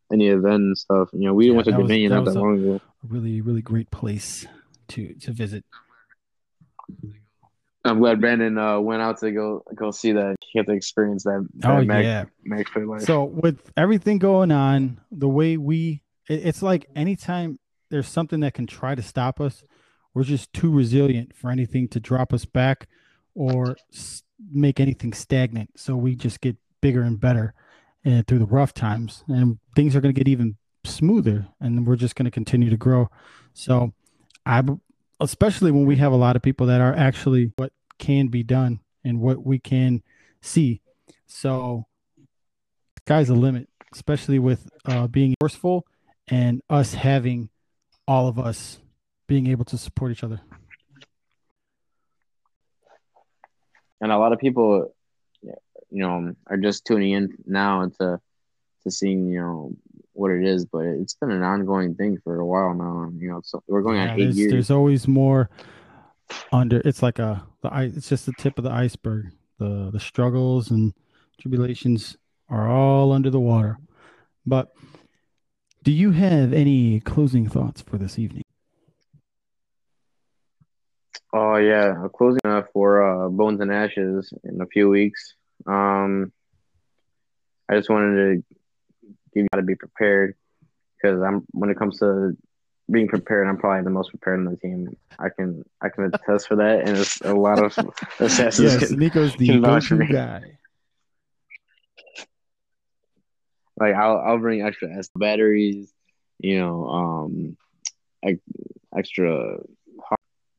Speaker 2: Any event and stuff. You know, we
Speaker 1: Yeah,
Speaker 2: went to Dominion
Speaker 1: that
Speaker 2: not that long ago.
Speaker 1: A really, really great place to to visit.
Speaker 2: I'm glad Brandon uh, went out to go go see that. He to experience that. that
Speaker 1: Oh
Speaker 2: Mag,
Speaker 1: yeah.
Speaker 2: MagFed life.
Speaker 1: So with everything going on, the way we, it- it's like anytime there's something that can try to stop us, we're just too resilient for anything to drop us back or s- make anything stagnant. So we just get bigger and better and through the rough times, and things are going to get even smoother, and we're just going to continue to grow. So I, especially when we have a lot of people that are actually what can be done and what we can see. So sky's the limit, especially with uh, being forceful and us having all of us being able to support each other.
Speaker 2: and a lot of people, you know, are just tuning in now to to seeing you know what it is. But it's been an ongoing thing for a while now. You know, so we're going
Speaker 1: Yeah,
Speaker 2: on eight
Speaker 1: there's,
Speaker 2: years.
Speaker 1: there's always more under. It's like a the i- it's just the tip of the iceberg. The the struggles and tribulations are all under the water. But do you have any closing thoughts for this evening?
Speaker 2: Oh yeah, a closing uh, for uh, Bones and Ashes in a few weeks. Um, I just wanted to give you how to be prepared because I'm when it comes to being prepared, I'm probably the most prepared on the team. I can I can attest for that, and it's a lot of assassins.
Speaker 1: Yes,
Speaker 2: can-
Speaker 1: Nico's the go-to guy.
Speaker 2: like I'll I'll bring extra S batteries, you know, um, ex- extra.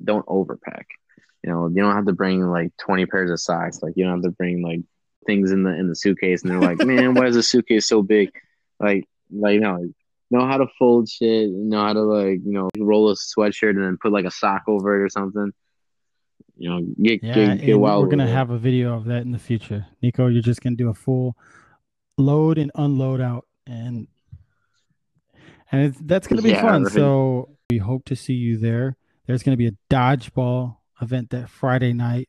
Speaker 2: Don't overpack. You know, you don't have to bring like twenty pairs of socks. Like you don't have to bring like things in the in the suitcase, and they're like, man, why is the suitcase so big? Like, like no, know how to fold shit. Know how to like you know roll a sweatshirt and then put like a sock over it or something. You know, get
Speaker 1: Yeah,
Speaker 2: get, get wild.
Speaker 1: we're gonna
Speaker 2: it.
Speaker 1: have a video of that in the future. Nico, you're just gonna do a full load and unload out, and and it's, that's gonna be
Speaker 2: Yeah,
Speaker 1: fun.
Speaker 2: right.
Speaker 1: So we hope to see you there. There's gonna be a dodgeball event that Friday night.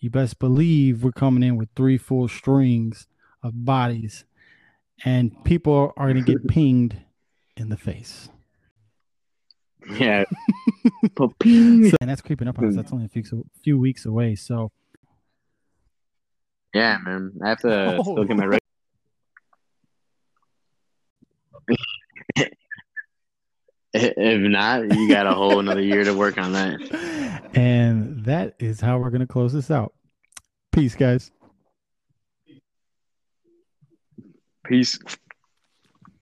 Speaker 1: You best believe we're coming in with three full strings of bodies, and people are gonna get pinged in the face.
Speaker 2: yeah. Paping.
Speaker 1: So, and that's creeping up on us. That's only a few, few weeks away. So
Speaker 2: Yeah, man. I have to still get my record. If not, you got a whole another year to work on that.
Speaker 1: And that is how we're going to close this out. Peace, guys.
Speaker 2: Peace.